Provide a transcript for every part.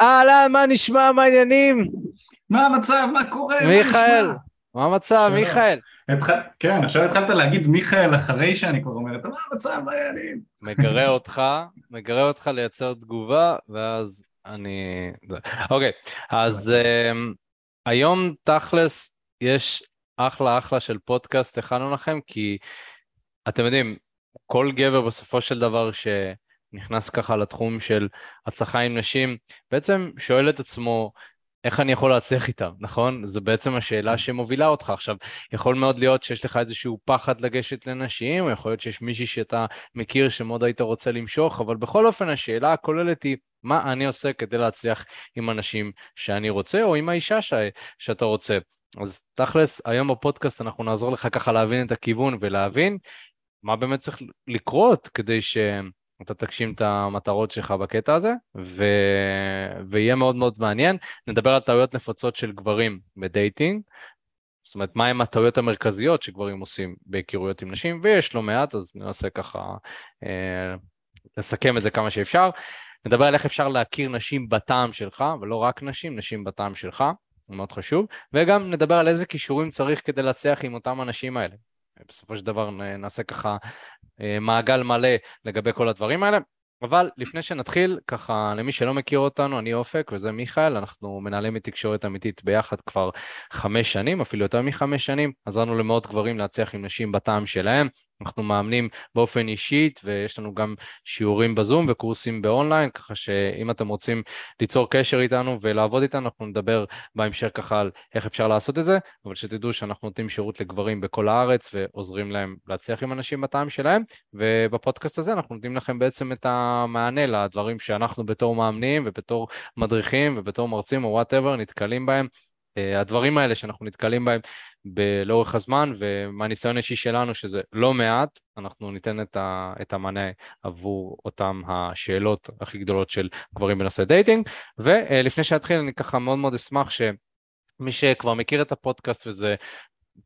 אהלן, מה נשמע, מה העניינים? מה המצב, מה קורה? מיכאל, מה המצב, מיכאל? כן, עכשיו התחלת להגיד מיכאל אחרי שאני כבר אומר, מה המצב, מה העניינים? מגרה אותך, מגרה אותך לייצר תגובה, ואז אני... אוקיי, אז אמ, היום תכלס יש אחלה אחלה של פודקאסט הכנו לכם, כי אתם יודעים, כל גבר בסופו של דבר שנכנס ככה לתחום של הצלחה עם נשים, בעצם שואל את עצמו, איך אני יכול להצליח איתם, נכון? זו בעצם השאלה שמובילה אותך. עכשיו, יכול מאוד להיות שיש לך איזשהו פחד לגשת לנשים, או יכול להיות שיש מישהי שאתה מכיר שמאוד היית רוצה למשוך, אבל בכל אופן השאלה הכוללת היא, מה אני עושה כדי להצליח עם אנשים שאני רוצה, או עם האישה ש... שאתה רוצה. אז תכלס, היום בפודקאסט אנחנו נעזור לך ככה להבין את הכיוון ולהבין מה באמת צריך לקרות כדי שאתה תגשים את המטרות שלך בקטע הזה, ו... ויהיה מאוד מאוד מעניין. נדבר על טעויות נפוצות של גברים בדייטינג, זאת אומרת, מהם הטעויות המרכזיות שגברים עושים בהיכרויות עם נשים, ויש לא מעט, אז ננסה ככה אה, לסכם את זה כמה שאפשר. נדבר על איך אפשר להכיר נשים בטעם שלך, ולא רק נשים, נשים בטעם שלך, מאוד חשוב, וגם נדבר על איזה כישורים צריך כדי להצליח עם אותם אנשים האלה. בסופו של דבר נעשה ככה אה, מעגל מלא לגבי כל הדברים האלה. אבל לפני שנתחיל, ככה למי שלא מכיר אותנו, אני אופק וזה מיכאל, אנחנו מנהלים מתקשורת אמיתית ביחד כבר חמש שנים, אפילו יותר מחמש שנים, עזרנו למאות גברים להצליח עם נשים בטעם שלהם, אנחנו מאמנים באופן אישית ויש לנו גם שיעורים בזום וקורסים באונליין, ככה שאם אתם רוצים ליצור קשר איתנו ולעבוד איתנו, אנחנו נדבר בהמשך ככה על איך אפשר לעשות את זה, אבל שתדעו שאנחנו נותנים שירות לגברים בכל הארץ ועוזרים להם להצליח עם אנשים בטעם שלהם, ובפודקאסט הזה אנחנו נותנים לכם בעצם את המענה לדברים שאנחנו בתור מאמנים ובתור מדריכים ובתור מרצים או וואטאבר נתקלים בהם. אה, הדברים האלה שאנחנו נתקלים בהם לאורך הזמן, ומהניסיון האישי שלנו, שזה לא מעט, אנחנו ניתן את, ה, את המענה עבור אותם השאלות הכי גדולות של גברים בנושא dating. ולפני שאתחיל, אני ככה מאוד מאוד אשמח ש... מי שכבר מכיר את הפודקאסט וזה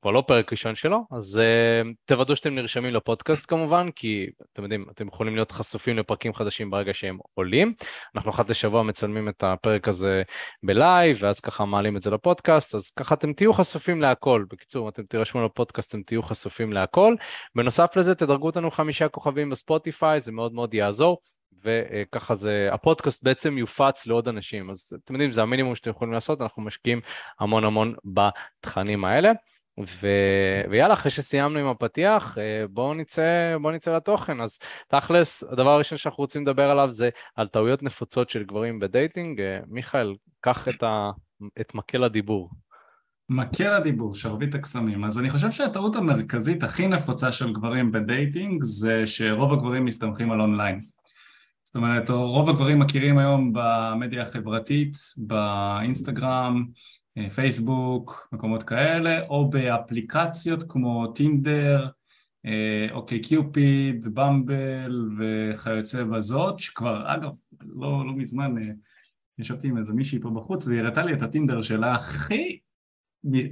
כבר לא פרק ראשון שלו, אז אה, תוודאו שאתם נרשמים לפודקאסט כמובן, כי אתם יודעים, אתם יכולים להיות חשופים לפרקים חדשים ברגע שהם עולים. אנחנו אחת לשבוע מצלמים את הפרק הזה בלייב, ואז ככה מעלים את זה לפודקאסט, אז ככה אתם תהיו חשופים להכל. בקיצור, אם אתם תירשמו לפודקאסט, אתם תהיו חשופים להכל. בנוסף לזה, תדרגו אותנו חמישה כוכבים בספוטיפיי, זה מאוד מאוד יעזור. וככה זה, הפודקאסט בעצם יופץ לעוד אנשים, אז אתם יודעים, זה המינימום שאתם יכולים לעשות, אנחנו משקיעים המון המון בתכנים האלה. ו... ויאללה, אחרי שסיימנו עם הפתיח, אה, בואו נצא, בוא נצא לתוכן. אז תכלס, הדבר הראשון שאנחנו רוצים לדבר עליו זה על טעויות נפוצות של גברים ב dating. אה, מיכאל, קח את, ה... את מקל הדיבור. מקל הדיבור, שרביט הקסמים. אז אני חושב שהטעות המרכזית הכי נפוצה של גברים ב dating זה שרוב הגברים מסתמכים על אונליין. זאת אומרת, רוב הגברים מכירים היום במדיה החברתית, באינסטגרם, פייסבוק, מקומות כאלה, או באפליקציות כמו טינדר, אה, אוקיי קיופיד, במבל וכיוצא בזאת, שכבר אגב לא, לא מזמן אה, ישבתי עם איזה מישהי פה בחוץ והיא הראתה לי את הטינדר שלה, אחי,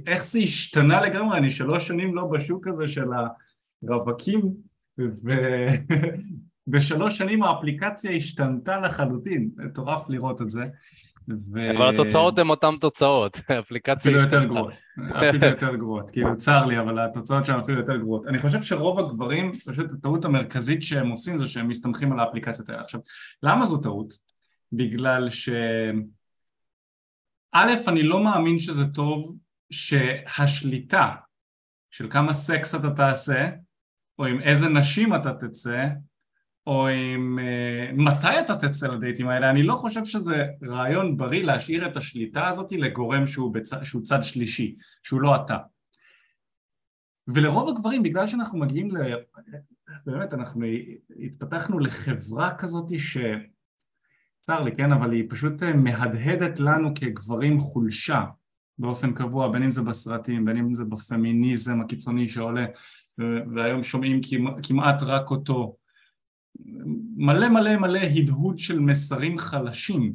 איך זה השתנה לגמרי, אני שלוש שנים לא בשוק הזה של הרווקים ובשלוש שנים האפליקציה השתנתה לחלוטין, מטורף לראות את זה ו... אבל התוצאות הן אותן תוצאות, אפליקציה... אפילו יותר גרועות, אפילו יותר גרועות, כאילו צר לי, אבל התוצאות שם אפילו יותר גרועות. אני חושב שרוב הגברים, פשוט הטעות המרכזית שהם עושים זה שהם מסתמכים על האפליקציות האלה. עכשיו, למה זו טעות? בגלל ש... א', אני לא מאמין שזה טוב שהשליטה של כמה סקס אתה תעשה, או עם איזה נשים אתה תצא, או עם uh, מתי אתה תצא לדייטים האלה, אני לא חושב שזה רעיון בריא להשאיר את השליטה הזאת לגורם שהוא, בצ... שהוא צד שלישי, שהוא לא אתה. ולרוב הגברים, בגלל שאנחנו מגיעים ל... באמת, אנחנו התפתחנו לחברה כזאת ש... צר לי, כן, אבל היא פשוט אה, מהדהדת לנו כגברים חולשה באופן קבוע, בין אם זה בסרטים, בין אם זה בפמיניזם הקיצוני שעולה, והיום שומעים כמעט רק אותו. מלא מלא מלא הדהוד של מסרים חלשים.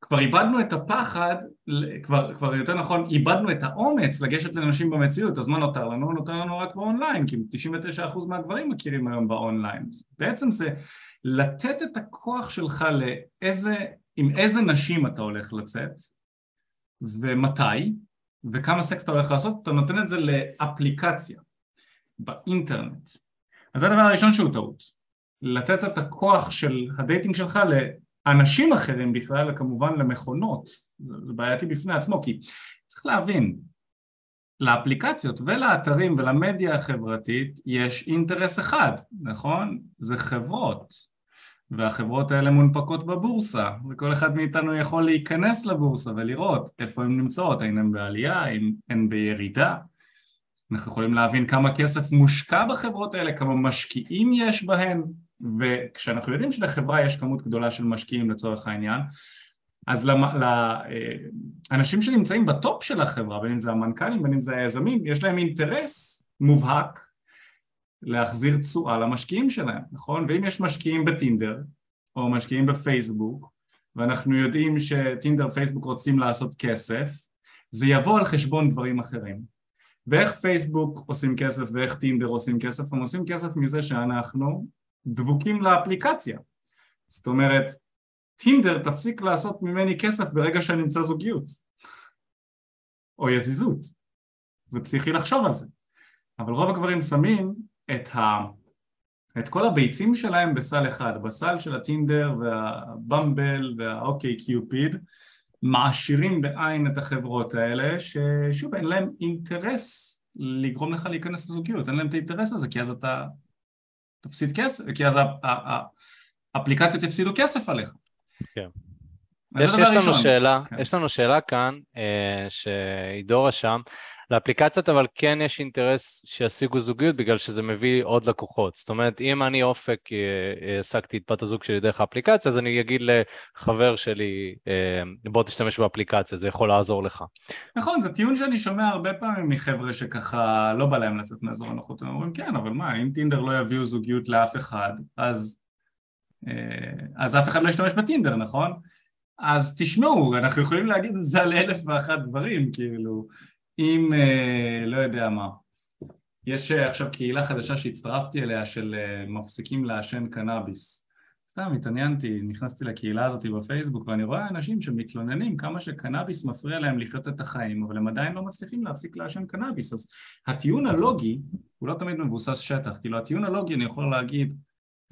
כבר איבדנו את הפחד, כבר, כבר יותר נכון, איבדנו את האומץ לגשת לנשים במציאות, אז מה נותר לנו? נותר לנו רק באונליין, כי 99% מהגברים מכירים היום באונליין. בעצם זה לתת את הכוח שלך לאיזה עם איזה נשים אתה הולך לצאת ומתי וכמה סקס אתה הולך לעשות, אתה נותן את זה לאפליקציה באינטרנט. אז זה הדבר הראשון שהוא טעות. לתת את הכוח של ה dating שלך לאנשים אחרים בכלל, וכמובן למכונות. זה בעייתי בפני עצמו, כי צריך להבין, לאפליקציות ולאתרים ולמדיה החברתית יש אינטרס אחד, נכון? זה חברות. והחברות האלה מונפקות בבורסה, וכל אחד מאיתנו יכול להיכנס לבורסה ולראות איפה הן נמצאות, האם הן בעלייה, האם הן בירידה. אנחנו יכולים להבין כמה כסף מושקע בחברות האלה, כמה משקיעים יש בהן, וכשאנחנו יודעים שלחברה יש כמות גדולה של משקיעים לצורך העניין, אז לאנשים שנמצאים בטופ של החברה, בין אם זה המנכ"לים, בין אם זה היזמים, יש להם אינטרס מובהק להחזיר תשואה למשקיעים שלהם, נכון? ואם יש משקיעים בטינדר או משקיעים בפייסבוק ואנחנו יודעים שטינדר ופייסבוק רוצים לעשות כסף זה יבוא על חשבון דברים אחרים ואיך פייסבוק עושים כסף ואיך טינדר עושים כסף? הם עושים כסף מזה שאנחנו דבוקים לאפליקציה. זאת אומרת טינדר תפסיק לעשות ממני כסף ברגע שאני אמצא זוגיות. או יזיזות. זה פסיכי לחשוב על זה. אבל רוב הגברים שמים את, ה, את כל הביצים שלהם בסל אחד, בסל של הטינדר והבמבל והאוקיי קיופיד מעשירים בעין את החברות האלה ששוב אין להם אינטרס לגרום לך להיכנס לזוגיות, אין להם את האינטרס הזה כי אז אתה תפסיד כסף, כי אז האפליקציות יפסידו כסף עליך. כן. יש, יש, לנו שאלה, כן. יש לנו שאלה כאן אה, שעידו רשם, לאפליקציות אבל כן יש אינטרס שישיגו זוגיות בגלל שזה מביא עוד לקוחות. זאת אומרת, אם אני אופק אה, העסקתי את בת הזוג שלי דרך האפליקציה, אז אני אגיד לחבר שלי, אה, בוא תשתמש באפליקציה, זה יכול לעזור לך. נכון, זה טיעון שאני שומע הרבה פעמים מחבר'ה שככה לא בא להם לצאת מאזור הנוחות, הם אומרים כן, אבל מה, אם טינדר לא יביאו זוגיות לאף אחד, אז, אה, אז אף אחד לא ישתמש בטינדר, נכון? אז תשמעו, אנחנו יכולים להגיד את זה על אלף ואחת דברים, כאילו, אם, אה, לא יודע מה, יש אה, עכשיו קהילה חדשה שהצטרפתי אליה של אה, מפסיקים לעשן קנאביס. סתם התעניינתי, נכנסתי לקהילה הזאת בפייסבוק ואני רואה אנשים שמתלוננים כמה שקנאביס מפריע להם לחיות את החיים אבל הם עדיין לא מצליחים להפסיק לעשן קנאביס אז הטיעון הלוגי הוא לא תמיד מבוסס שטח כאילו הטיעון הלוגי אני יכול להגיד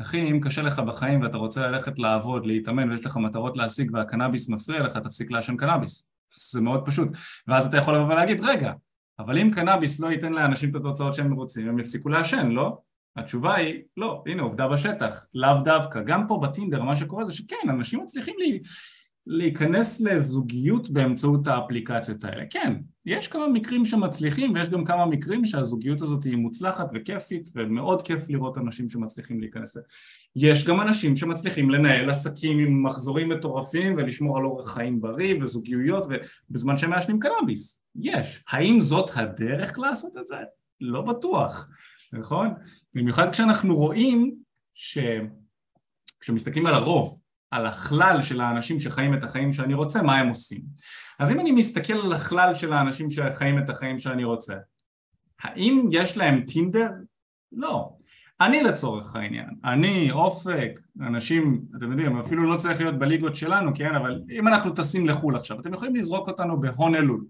אחי אם קשה לך בחיים ואתה רוצה ללכת לעבוד, להתאמן ויש לך מטרות להשיג והקנאביס מפריע לך תפסיק לעשן קנאביס זה מאוד פשוט. ואז אתה יכול לבוא ולהגיד רגע אבל אם קנאביס לא ייתן לאנשים את התוצאות שהם רוצים הם יפסיקו לעשן לא? התשובה היא לא הנה עובדה בשטח. לאו דווקא. גם פה בטינדר מה שקורה זה שכן אנשים מצליחים לי להיכנס לזוגיות באמצעות האפליקציות האלה. כן, יש כמה מקרים שמצליחים ויש גם כמה מקרים שהזוגיות הזאת היא מוצלחת וכיפית ומאוד כיף לראות אנשים שמצליחים להיכנס. יש גם אנשים שמצליחים לנהל עסקים עם מחזורים מטורפים ולשמור על אורח חיים בריא וזוגיות ובזמן שהם מעשנים קנאביס. יש. האם זאת הדרך לעשות את זה? לא בטוח, נכון? במיוחד כשאנחנו רואים ש... כשמסתכלים על הרוב על הכלל של האנשים שחיים את החיים שאני רוצה, מה הם עושים. אז אם אני מסתכל על הכלל של האנשים שחיים את החיים שאני רוצה, האם יש להם טינדר? לא. אני לצורך העניין, אני, אופק, אנשים, אתם יודעים, אפילו לא צריך להיות בליגות שלנו, כן, אבל אם אנחנו טסים לחו"ל עכשיו, אתם יכולים לזרוק אותנו בהונולולו,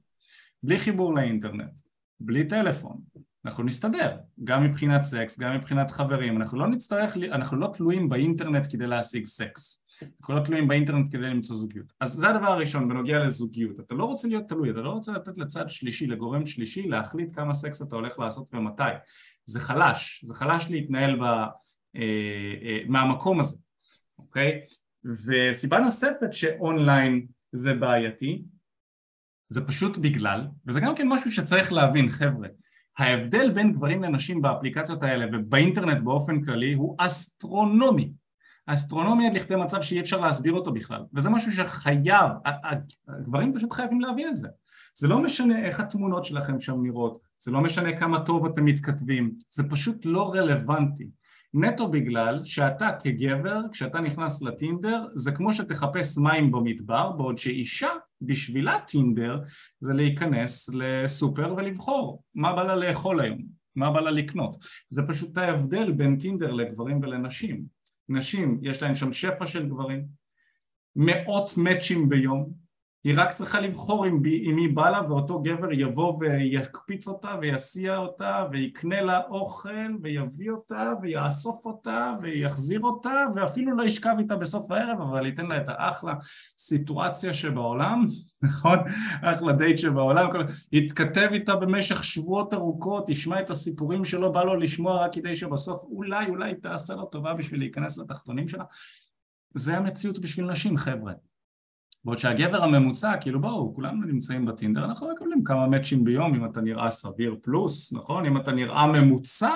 בלי חיבור לאינטרנט, בלי טלפון, אנחנו נסתדר, גם מבחינת סקס, גם מבחינת חברים, אנחנו לא נצטרך, אנחנו לא תלויים באינטרנט כדי להשיג סקס. אנחנו לא תלויים באינטרנט כדי למצוא זוגיות. אז זה הדבר הראשון בנוגע לזוגיות. אתה לא רוצה להיות תלוי, אתה לא רוצה לתת לצד שלישי, לגורם שלישי, להחליט כמה סקס אתה הולך לעשות ומתי. זה חלש, זה חלש להתנהל ב, אה, אה, מהמקום הזה, אוקיי? וסיבה נוספת שאונליין זה בעייתי, זה פשוט בגלל, וזה גם כן משהו שצריך להבין, חבר'ה, ההבדל בין גברים לנשים באפליקציות האלה ובאינטרנט באופן כללי הוא אסטרונומי האסטרונומיה עד לכדי מצב שאי אפשר להסביר אותו בכלל. וזה משהו שחייב, הגברים פשוט חייבים להבין את זה. זה לא משנה איך התמונות שלכם שם נראות, זה לא משנה כמה טוב אתם מתכתבים, זה פשוט לא רלוונטי. נטו בגלל שאתה כגבר, כשאתה נכנס לטינדר, זה כמו שתחפש מים במדבר, בעוד שאישה, בשבילה טינדר, זה להיכנס לסופר ולבחור. מה בא לה לאכול היום, מה בא לה לקנות. זה פשוט ההבדל בין טינדר לגברים ולנשים. נשים, יש להן שם שפע של גברים, מאות מאצ'ים ביום, היא רק צריכה לבחור עם, מי בא לה ואותו גבר יבוא ויקפיץ אותה ויסיע אותה ויקנה לה אוכל ויביא אותה ויאסוף אותה ויחזיר אותה ואפילו לא ישכב איתה בסוף הערב אבל ייתן לה את האחלה סיטואציה שבעולם, נכון? אחלה דייט שבעולם, יתכתב איתה במשך שבועות ארוכות, ישמע את הסיפורים שלו, בא לו לשמוע רק כדי שבסוף אולי אולי תעשה לו טובה בשביל להיכנס לתחתונים שלה. זה המציאות בשביל נשים חבר'ה בעוד שהגבר הממוצע, כאילו בואו, כולנו נמצאים בטינדר, אנחנו מקבלים כמה מאצ'ים ביום אם אתה נראה סביר פלוס, נכון? אם אתה נראה ממוצע,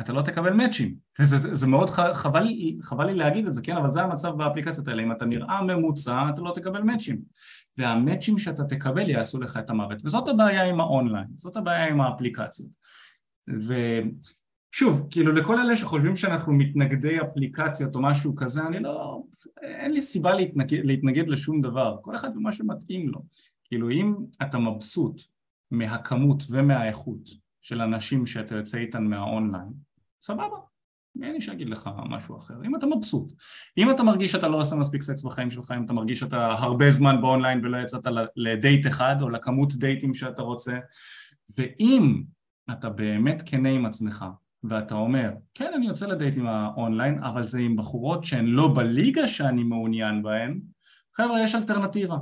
אתה לא תקבל מאצ'ים. זה, זה, זה מאוד חבל, חבל לי להגיד את זה, כן? אבל זה המצב באפליקציות האלה, אם אתה נראה ממוצע, אתה לא תקבל מאצ'ים. והמאצ'ים שאתה תקבל יעשו לך את המוות. וזאת הבעיה עם האונליין, זאת הבעיה עם האפליקציות. ו... שוב, כאילו לכל אלה שחושבים שאנחנו מתנגדי אפליקציות או משהו כזה, אני לא... אין לי סיבה להתנגד, להתנגד לשום דבר, כל אחד ומה שמתאים לו. כאילו אם אתה מבסוט מהכמות ומהאיכות של אנשים שאתה יוצא איתן מהאונליין, סבבה, אין לי שיגיד לך משהו אחר, אם אתה מבסוט. אם אתה מרגיש שאתה לא עושה מספיק סקס בחיים שלך, אם אתה מרגיש שאתה הרבה זמן באונליין ולא יצאת לדייט אחד או לכמות דייטים שאתה רוצה, ואם אתה באמת כנה עם עצמך ואתה אומר, כן אני יוצא לדייטים האונליין, אבל זה עם בחורות שהן לא בליגה שאני מעוניין בהן, חבר'ה יש אלטרנטיבה.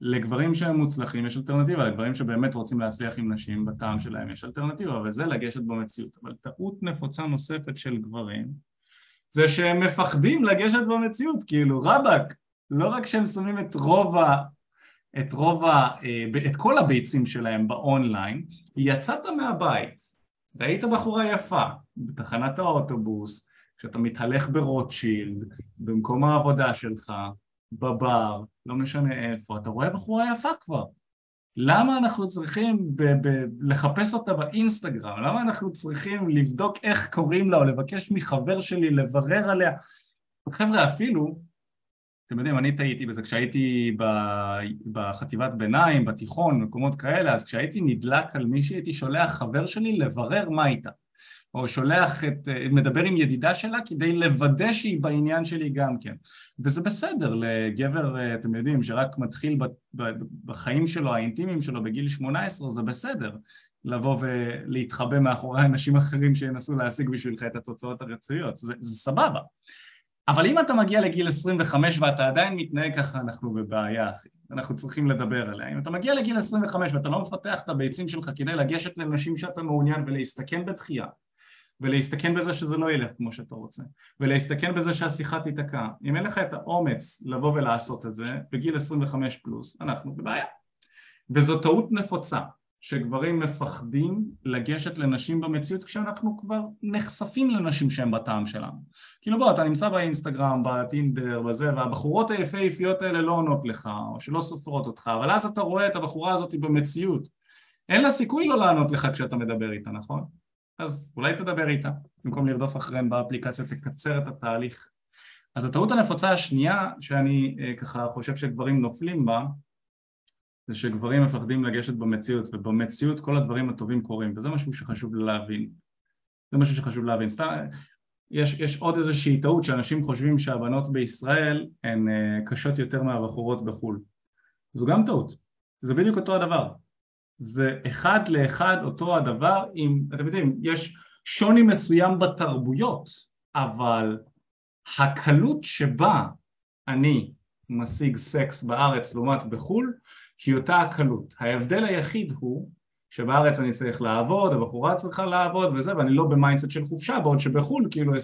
לגברים שהם מוצלחים יש אלטרנטיבה, לגברים שבאמת רוצים להצליח עם נשים בטעם שלהם יש אלטרנטיבה, וזה לגשת במציאות. אבל טעות נפוצה נוספת של גברים זה שהם מפחדים לגשת במציאות, כאילו רבאק, לא רק שהם שמים את רוב ה... את רוב ה... אה, את כל הביצים שלהם באונליין, יצאת מהבית, ראית בחורה יפה בתחנת האוטובוס, כשאתה מתהלך ברוטשילד, במקום העבודה שלך, בבר, לא משנה איפה, אתה רואה בחורה יפה כבר. למה אנחנו צריכים ב- ב- לחפש אותה באינסטגרם? למה אנחנו צריכים לבדוק איך קוראים לה או לבקש מחבר שלי לברר עליה? חבר'ה, אפילו אתם יודעים, אני טעיתי בזה, כשהייתי בחטיבת ביניים, בתיכון, מקומות כאלה, אז כשהייתי נדלק על מישהי, הייתי שולח חבר שלי לברר מה איתה. או שולח את, מדבר עם ידידה שלה כדי לוודא שהיא בעניין שלי גם כן. וזה בסדר לגבר, אתם יודעים, שרק מתחיל בחיים שלו, האינטימיים שלו בגיל 18, זה בסדר לבוא ולהתחבא מאחורי אנשים אחרים שינסו להשיג בשבילך את התוצאות הרצויות, זה, זה סבבה. אבל אם אתה מגיע לגיל 25 ואתה עדיין מתנהג ככה, אנחנו בבעיה, אחי. אנחנו צריכים לדבר עליה. אם אתה מגיע לגיל 25 ואתה לא מפתח את הביצים שלך כדי לגשת לנשים שאתה מעוניין ולהסתכן בתחייה, ולהסתכן בזה שזה לא ילך כמו שאתה רוצה, ולהסתכן בזה שהשיחה תיתקע, אם אין לך את האומץ לבוא ולעשות את זה, בגיל 25 פלוס, אנחנו בבעיה. וזו טעות נפוצה. שגברים מפחדים לגשת לנשים במציאות כשאנחנו כבר נחשפים לנשים שהן בטעם שלנו. כאילו בוא, אתה נמצא באינסטגרם, בטינדר, בזה, והבחורות היפהפיות האלה לא עונות לך, או שלא סופרות אותך, אבל אז אתה רואה את הבחורה הזאת במציאות. אין לה סיכוי לא לענות לך כשאתה מדבר איתה, נכון? אז אולי תדבר איתה, במקום לרדוף אחריהם באפליקציה, תקצר את התהליך. אז הטעות הנפוצה השנייה, שאני אה, ככה חושב שגברים נופלים בה, זה שגברים מפחדים לגשת במציאות, ובמציאות כל הדברים הטובים קורים, וזה משהו שחשוב להבין. זה משהו שחשוב להבין. סתם, יש, יש עוד איזושהי טעות שאנשים חושבים שהבנות בישראל הן uh, קשות יותר מהבחורות בחו"ל. זו גם טעות, זה בדיוק אותו הדבר. זה אחד לאחד אותו הדבר אם, אתם יודעים, יש שוני מסוים בתרבויות, אבל הקלות שבה אני משיג סקס בארץ לעומת בחו"ל היא אותה הקלות. ההבדל היחיד הוא שבארץ אני צריך לעבוד, הבחורה צריכה לעבוד וזה, ואני לא ב mindset של חופשה, בעוד שבחו"ל כאילו 24-7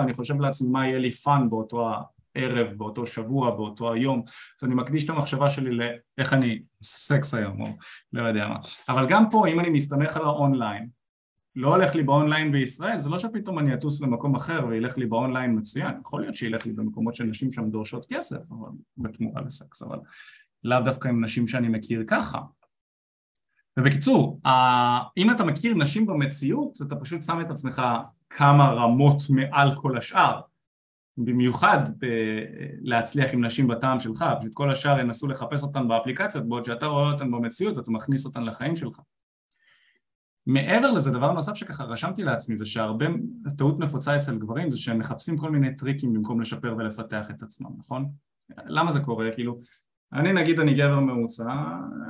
אני חושב לעצמי מה יהיה לי fun באותו הערב, באותו שבוע, באותו היום, אז אני מקדיש את המחשבה שלי לאיך אני סקס היום, או לא יודע מה. אבל גם פה, אם אני מסתמך על האונליין, לא הולך לי באונליין בישראל, זה לא שפתאום אני אטוס למקום אחר וילך לי באונליין מצוין, יכול להיות שילך לי במקומות שנשים שם דורשות כסף, אבל בתמורה לסקס, אבל לאו דווקא עם נשים שאני מכיר ככה. ובקיצור, אם אתה מכיר נשים במציאות, אתה פשוט שם את עצמך כמה רמות מעל כל השאר. במיוחד להצליח עם נשים בטעם שלך, פשוט כל השאר ינסו לחפש אותן באפליקציות, בעוד שאתה רואה אותן במציאות ואתה מכניס אותן לחיים שלך. מעבר לזה, דבר נוסף שככה רשמתי לעצמי זה שהרבה טעות נפוצה אצל גברים זה שהם מחפשים כל מיני טריקים במקום לשפר ולפתח את עצמם, נכון? למה זה קורה? כאילו, אני נגיד אני גבר ממוצע,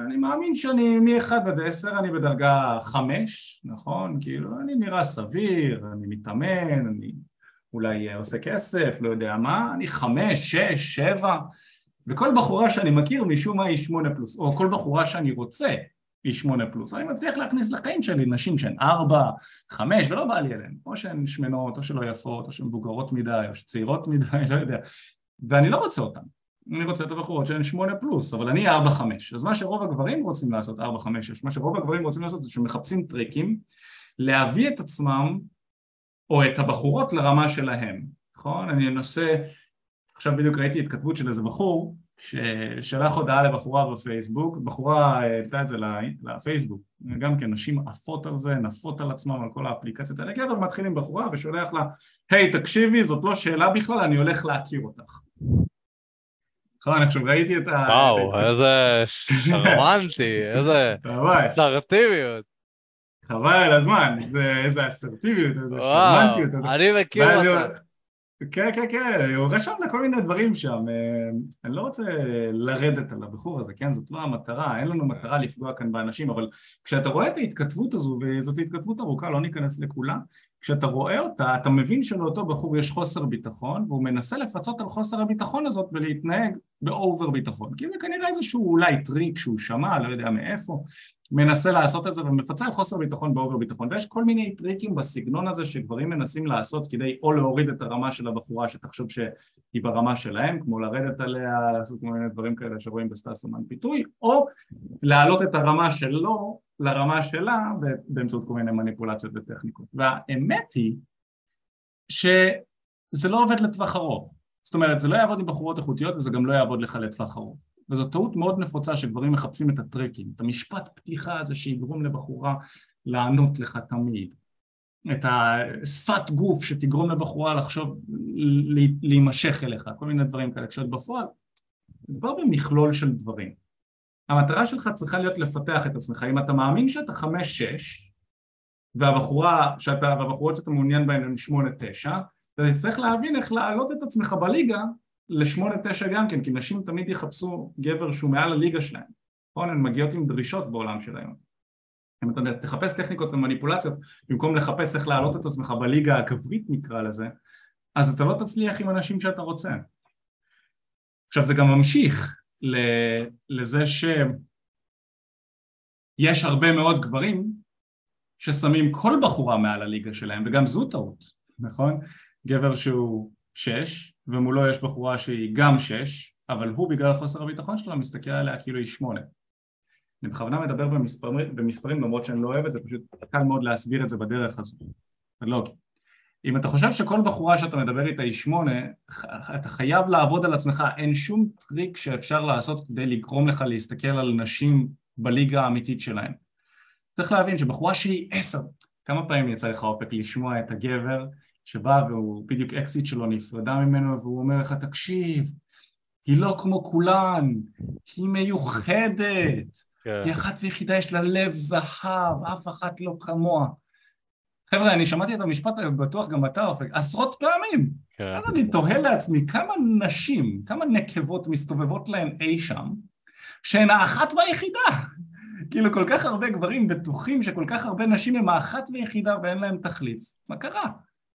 אני מאמין שאני מ-1 עד 10 אני בדרגה 5, נכון? כאילו, אני נראה סביר, אני מתאמן, אני אולי עושה כסף, לא יודע מה, אני 5, 6, 7 וכל בחורה שאני מכיר משום מה היא 8 פלוס, או כל בחורה שאני רוצה היא שמונה פלוס, אני מצליח להכניס לחיים שלי נשים שהן ארבע, חמש, ולא בא לי אליהן, או שהן שמנות, או שלא יפות, או שהן מבוגרות מדי, או שצעירות מדי, לא יודע, ואני לא רוצה אותן, אני רוצה את הבחורות שהן שמונה פלוס, אבל אני ארבע חמש, אז מה שרוב הגברים רוצים לעשות, ארבע חמש שש, מה שרוב הגברים רוצים לעשות זה שמחפשים טריקים להביא את עצמם או את הבחורות לרמה שלהם, נכון? אני אנסה, עכשיו בדיוק ראיתי התכתבות של איזה בחור ששלח הודעה לבחורה בפייסבוק, בחורה העלתה את זה לפייסבוק, גם כן נשים עפות על זה, נפות על עצמם, על כל האפליקציות האלה, גבר מתחיל עם בחורה ושולח לה, היי hey, תקשיבי זאת לא שאלה בכלל, אני הולך להכיר אותך. נכון, עכשיו ראיתי את ה... וואו, איזה שרמנטי, איזה אסרטיביות. חבל על הזמן, איזה אסרטיביות, איזה שרמנטיות. אני מכיר אותה. כן, כן, כן, הוא רשם לה כל מיני דברים שם. אה, אני לא רוצה לרדת על הבחור הזה, כן? זאת לא המטרה, אין לנו מטרה לפגוע כאן באנשים, אבל כשאתה רואה את ההתכתבות הזו, וזאת התכתבות ארוכה, לא ניכנס לכולה, כשאתה רואה אותה, אתה מבין שלאותו בחור יש חוסר ביטחון, והוא מנסה לפצות על חוסר הביטחון הזאת ולהתנהג ב over ביטחון. כי זה כנראה איזשהו אולי טריק שהוא שמע, לא יודע מאיפה, מנסה לעשות את זה ומפצה על חוסר ביטחון ב over ביטחון ויש כל מיני טריקים בסגנון הזה שגברים מנסים לעשות כדי או להוריד את הרמה של הבחורה שתחשוב שהיא ברמה שלהם כמו לרדת עליה, לעשות כל מיני דברים כאלה שרואים בסטאס אומן פיתוי או להעלות את הרמה שלו לרמה שלה באמצעות כל מיני מניפולציות וטכניקות. והאמת היא שזה לא עובד לטווח ארוך. זאת אומרת זה לא יעבוד עם בחורות איכותיות וזה גם לא יעבוד לך לטווח ארוך. וזו טעות מאוד נפוצה שגברים מחפשים את הטרקים, את המשפט פתיחה הזה שיגרום לבחורה לענות לך תמיד, את השפת גוף שתגרום לבחורה לחשוב, להימשך אליך, כל מיני דברים כאלה, כשאת בפועל, מדובר במכלול של דברים. המטרה שלך צריכה להיות לפתח את עצמך, אם אתה מאמין שאתה חמש-שש והבחורה, שאתה, והבחורות שאתה מעוניין בהן הן שמונה-תשע, אתה תצטרך להבין איך להעלות את עצמך בליגה לשמונה תשע גם כן, כי נשים תמיד יחפשו גבר שהוא מעל הליגה שלהם, נכון? הן מגיעות עם דרישות בעולם של היום. אם אתה תחפש טכניקות ומניפולציות במקום לחפש איך להעלות את עצמך בליגה הגברית נקרא לזה, אז אתה לא תצליח עם אנשים שאתה רוצה. עכשיו זה גם ממשיך לזה שיש הרבה מאוד גברים ששמים כל בחורה מעל הליגה שלהם וגם זו טעות, נכון? גבר שהוא שש ומולו יש בחורה שהיא גם שש, אבל הוא בגלל חוסר הביטחון שלה מסתכל עליה כאילו היא שמונה. אני בכוונה מדבר במספרים, במספרים למרות שאני לא אוהב את זה, פשוט קל מאוד להסביר את זה בדרך הזו. לא, אם אתה חושב שכל בחורה שאתה מדבר איתה היא שמונה, אתה חייב לעבוד על עצמך, אין שום טריק שאפשר לעשות כדי לגרום לך להסתכל על נשים בליגה האמיתית שלהם. צריך להבין שבחורה שהיא עשר, כמה פעמים יצא לך אופק לשמוע את הגבר שבא והוא בדיוק האקסית שלו נפרדה ממנו והוא אומר לך תקשיב היא לא כמו כולן היא מיוחדת כן. היא אחת ויחידה יש לה לב זהב אף אחת לא כמוה חבר'ה אני שמעתי את המשפט הזה בטוח גם אתה עשרות פעמים כן. אז אני תוהה לעצמי כמה נשים כמה נקבות מסתובבות להן אי שם שהן האחת והיחידה כאילו כל כך הרבה גברים בטוחים שכל כך הרבה נשים הם האחת ויחידה ואין להם תחליף מה קרה?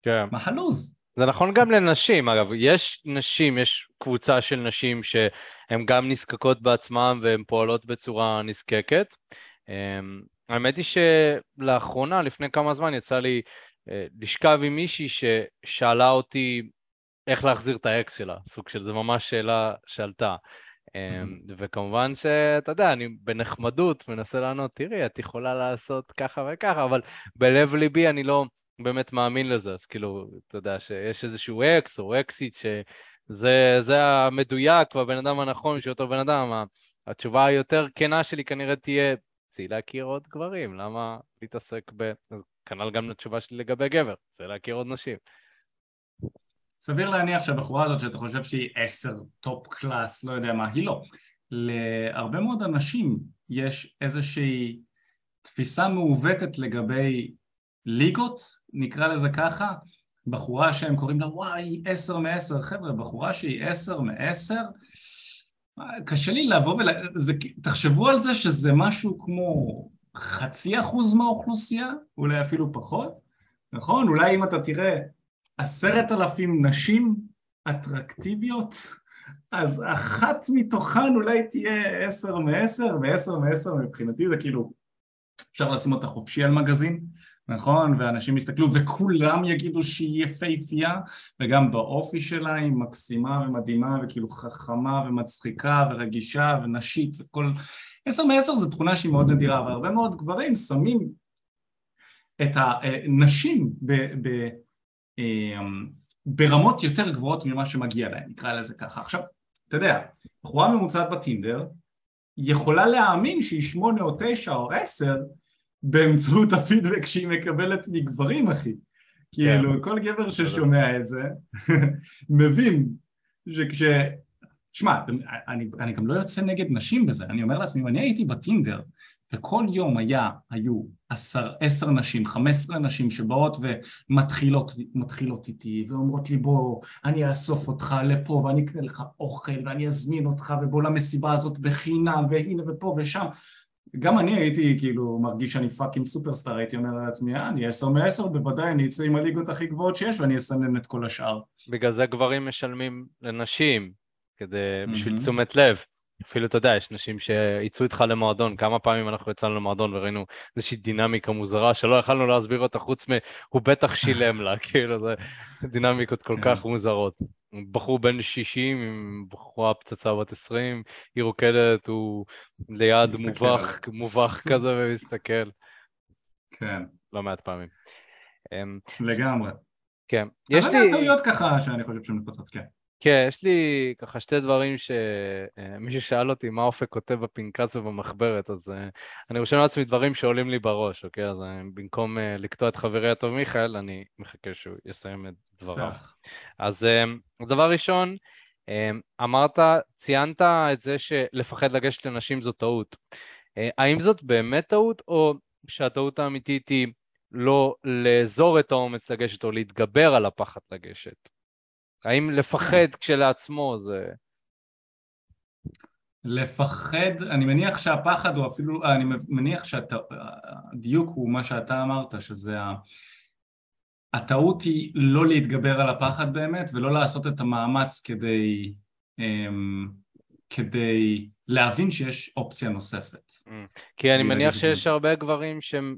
כן. מה הלו"ז? זה נכון גם לנשים, אגב, יש נשים, יש קבוצה של נשים שהן גם נזקקות בעצמן והן פועלות בצורה נזקקת. אמ, האמת היא שלאחרונה, לפני כמה זמן, יצא לי אה, לשכב עם מישהי ששאלה אותי איך להחזיר את האקס שלה, סוג של, זה ממש שאלה שעלתה. אמ, וכמובן שאתה יודע, אני בנחמדות מנסה לענות, תראי, את יכולה לעשות ככה וככה, אבל בלב ליבי אני לא... באמת מאמין לזה, אז כאילו, אתה יודע, שיש איזשהו אקס או אקסית שזה המדויק והבן אדם הנכון של אותו בן אדם, התשובה היותר כנה שלי כנראה תהיה, צאי להכיר עוד גברים, למה להתעסק ב... כנ"ל גם לתשובה שלי לגבי גבר, צא להכיר עוד נשים. סביר להניח שהבחורה הזאת שאתה חושב שהיא עשר, top class, לא יודע מה, היא לא. להרבה מאוד אנשים יש איזושהי תפיסה מעוותת לגבי ליגות, נקרא לזה ככה, בחורה שהם קוראים לה וואי, עשר מעשר, חבר'ה, בחורה שהיא עשר מעשר, קשה לי לבוא ול... זה... תחשבו על זה שזה משהו כמו חצי אחוז מהאוכלוסייה, אולי אפילו פחות, נכון? אולי אם אתה תראה עשרת אלפים נשים אטרקטיביות, אז אחת מתוכן אולי תהיה עשר מעשר, ועשר מעשר מבחינתי זה כאילו, אפשר לשים אותה חופשי על מגזין, נכון? ואנשים יסתכלו וכולם יגידו שהיא יפהפייה וגם באופי שלה היא מקסימה ומדהימה וכאילו חכמה ומצחיקה ורגישה ונשית וכל... עשר מעשר זו תכונה שהיא מאוד נדירה אבל הרבה מאוד גברים שמים את הנשים ב... ב... אמ, ברמות יותר גבוהות ממה שמגיע להם, נקרא לזה ככה. עכשיו, אתה יודע, בחורה ממוצעת בטינדר יכולה להאמין שהיא שמונה או תשע או עשר באמצעות הפידבק שהיא מקבלת מגברים, אחי. כאילו, כן. כל גבר ששומע את זה מבין שכש... שמע, אני, אני גם לא יוצא נגד נשים בזה, אני אומר לעצמי, אם אני הייתי בטינדר וכל יום היה, היו עשר, עשר נשים, חמש עשרה נשים שבאות ומתחילות איתי ואומרות לי בוא, אני אאסוף אותך לפה ואני אקנה לך אוכל ואני אזמין אותך ובוא למסיבה הזאת בחינם והנה ופה ושם גם אני הייתי כאילו מרגיש שאני fucking superstar, הייתי אומר לעצמי, אה, אני עשר מעשר, בוודאי אני אצא עם הליגות הכי גבוהות שיש ואני אסנן את כל השאר. בגלל זה גברים משלמים לנשים, כדי, בשביל תשומת לב. אפילו, אתה יודע, יש נשים שיצאו איתך למועדון, כמה פעמים אנחנו יצאנו למועדון וראינו איזושהי דינמיקה מוזרה שלא יכלנו להסביר אותה חוץ מ... הוא בטח שילם לה, כאילו, זה דינמיקות כל כן. כך מוזרות. בחור בן 60 עם בחורה פצצה בת 20, היא רוקדת, הוא ליד מובך, מובך כזה ומסתכל. כן. לא מעט פעמים. אמ, לגמרי. כן. יש לי... אבל טעויות ככה שאני חושב שהן נפוצות, כן. כן, יש לי ככה שתי דברים שמישהו שאל אותי מה אופק כותב בפנקס ובמחברת, אז אה, אני רושם לעצמי דברים שעולים לי בראש, אוקיי? אז אה, במקום אה, לקטוע את חברי הטוב מיכאל, אני מחכה שהוא יסיים את דבריו. אז דבר ראשון, אמרת, ציינת את זה שלפחד לגשת לנשים זו טעות. האם זאת באמת טעות, או שהטעות האמיתית היא לא לאזור את האומץ לגשת או להתגבר על הפחד לגשת? האם לפחד כשלעצמו זה... לפחד, אני מניח שהפחד הוא אפילו, אני מניח שהדיוק הוא מה שאתה אמרת, שזה ה... הטעות היא לא להתגבר על הפחד באמת ולא לעשות את המאמץ כדי, אמ, כדי להבין שיש אופציה נוספת. Mm. כי אני מניח שיש הרבה גברים שהם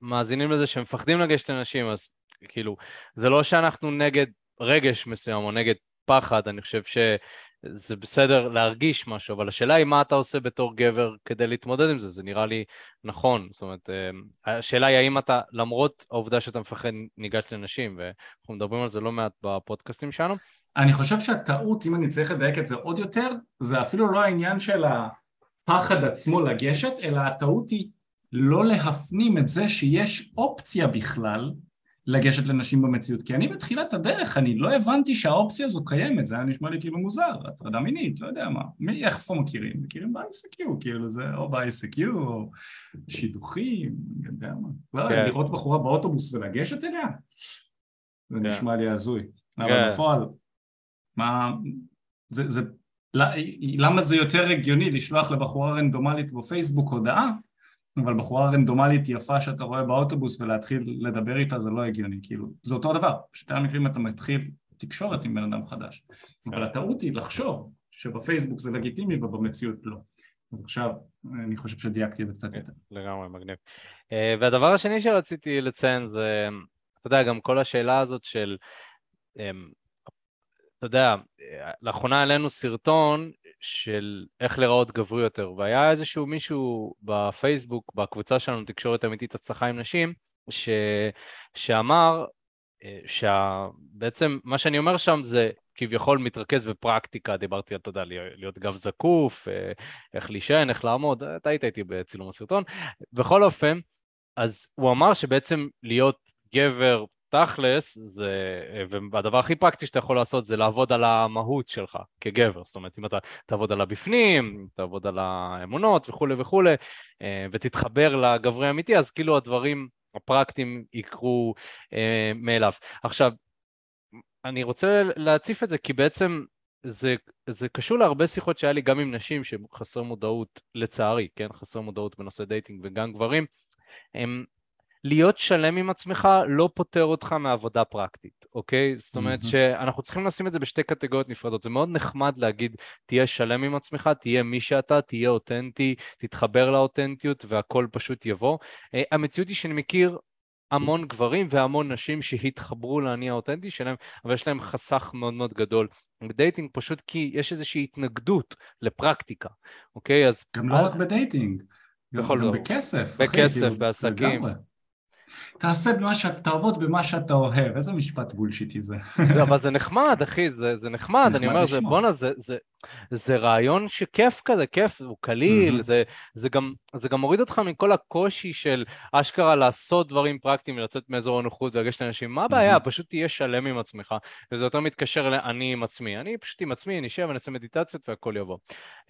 מאזינים לזה שהם מפחדים לגשת לנשים, אז כאילו, זה לא שאנחנו נגד רגש מסוים או נגד פחד, אני חושב שזה בסדר להרגיש משהו, אבל השאלה היא מה אתה עושה בתור גבר כדי להתמודד עם זה, זה נראה לי נכון, זאת אומרת, אה, השאלה היא האם אתה, למרות העובדה שאתה מפחד, ניגש לנשים, ואנחנו מדברים על זה לא מעט בפודקאסטים שלנו. אני חושב שהטעות, אם אני צריך לדייק את זה עוד יותר, זה אפילו לא העניין של הפחד עצמו לגשת, אלא הטעות היא לא להפנים את זה שיש אופציה בכלל לגשת לנשים במציאות, כי אני בתחילת הדרך, אני לא הבנתי שהאופציה הזו קיימת, זה היה נשמע לי כאילו מוזר, הטרדה מינית, לא יודע מה, מי, איך פה מכירים? מכירים ב-ICQ, כאילו זה או ב-ICQ או שידוכים, אני יודע מה, לא, כן. לראות בחורה באוטובוס ולגשת אליה, זה כן. נשמע לי הזוי, כן. אבל בפועל, מה, זה, זה, למה זה יותר הגיוני לשלוח לבחורה רנדומלית בפייסבוק הודעה אבל בחורה רנדומלית יפה שאתה רואה באוטובוס ולהתחיל לדבר איתה זה לא הגיוני, כאילו, זה אותו דבר, בשתי המקרים אתה מתחיל תקשורת עם בן אדם חדש, אבל הטעות היא לחשוב שבפייסבוק זה לגיטימי ובמציאות לא. אז עכשיו אני חושב שדייקתי את זה קצת יותר. לגמרי, מגניב. אה, והדבר השני שרציתי לציין זה, אתה יודע, גם כל השאלה הזאת של, אמ, אתה יודע, לאחרונה העלינו סרטון של איך להיראות גברי יותר, והיה איזשהו מישהו בפייסבוק, בקבוצה שלנו, תקשורת אמיתית הצלחה עם נשים, ש... שאמר אה, שבעצם מה שאני אומר שם זה כביכול מתרכז בפרקטיקה, דיברתי על, אתה יודע, להיות גב זקוף, אה, איך להישען, איך לעמוד, אתה היית איתי בצילום הסרטון. בכל אופן, אז הוא אמר שבעצם להיות גבר תכלס, זה, והדבר הכי פרקטי שאתה יכול לעשות זה לעבוד על המהות שלך כגבר, זאת אומרת, אם אתה תעבוד על הבפנים, תעבוד על האמונות וכולי וכולי, אה, ותתחבר לגברי האמיתי, אז כאילו הדברים הפרקטיים יקרו אה, מאליו. עכשיו, אני רוצה להציף את זה כי בעצם זה, זה קשור להרבה שיחות שהיה לי גם עם נשים שחסר מודעות, לצערי, כן, חסר מודעות בנושא dating וגם גברים, הם להיות שלם עם עצמך לא פוטר אותך מעבודה פרקטית, אוקיי? זאת אומרת mm-hmm. שאנחנו צריכים לשים את זה בשתי קטגוריות נפרדות. זה מאוד נחמד להגיד, תהיה שלם עם עצמך, תהיה מי שאתה, תהיה אותנטי, תתחבר לאותנטיות והכל פשוט יבוא. Uh, המציאות היא שאני מכיר המון גברים והמון נשים שהתחברו לאני האותנטי שלהם, אבל יש להם חסך מאוד מאוד גדול ב dating, פשוט כי יש איזושהי התנגדות לפרקטיקה, אוקיי? אז... גם לא רק ב dating, גם, גם בכסף. בכסף, כאילו, בעסקים. לגמרי. תעשה במה שאתה, תעבוד במה שאתה אוהב, איזה משפט בולשיטי זה. זה אבל זה נחמד, אחי, זה, זה נחמד, נחמד אני אומר, זה, בואנה, זה, זה, זה רעיון שכיף כזה, כיף, הוא קליל, mm-hmm. זה, זה, גם, זה גם מוריד אותך מכל הקושי של אשכרה לעשות דברים פרקטיים ולצאת מאזור הנוחות ולגשת לאנשים, מה הבעיה? Mm-hmm. פשוט תהיה שלם עם עצמך, וזה יותר מתקשר לאני עם עצמי. אני פשוט עם עצמי, נשב ונעשה מדיטציות והכל יבוא.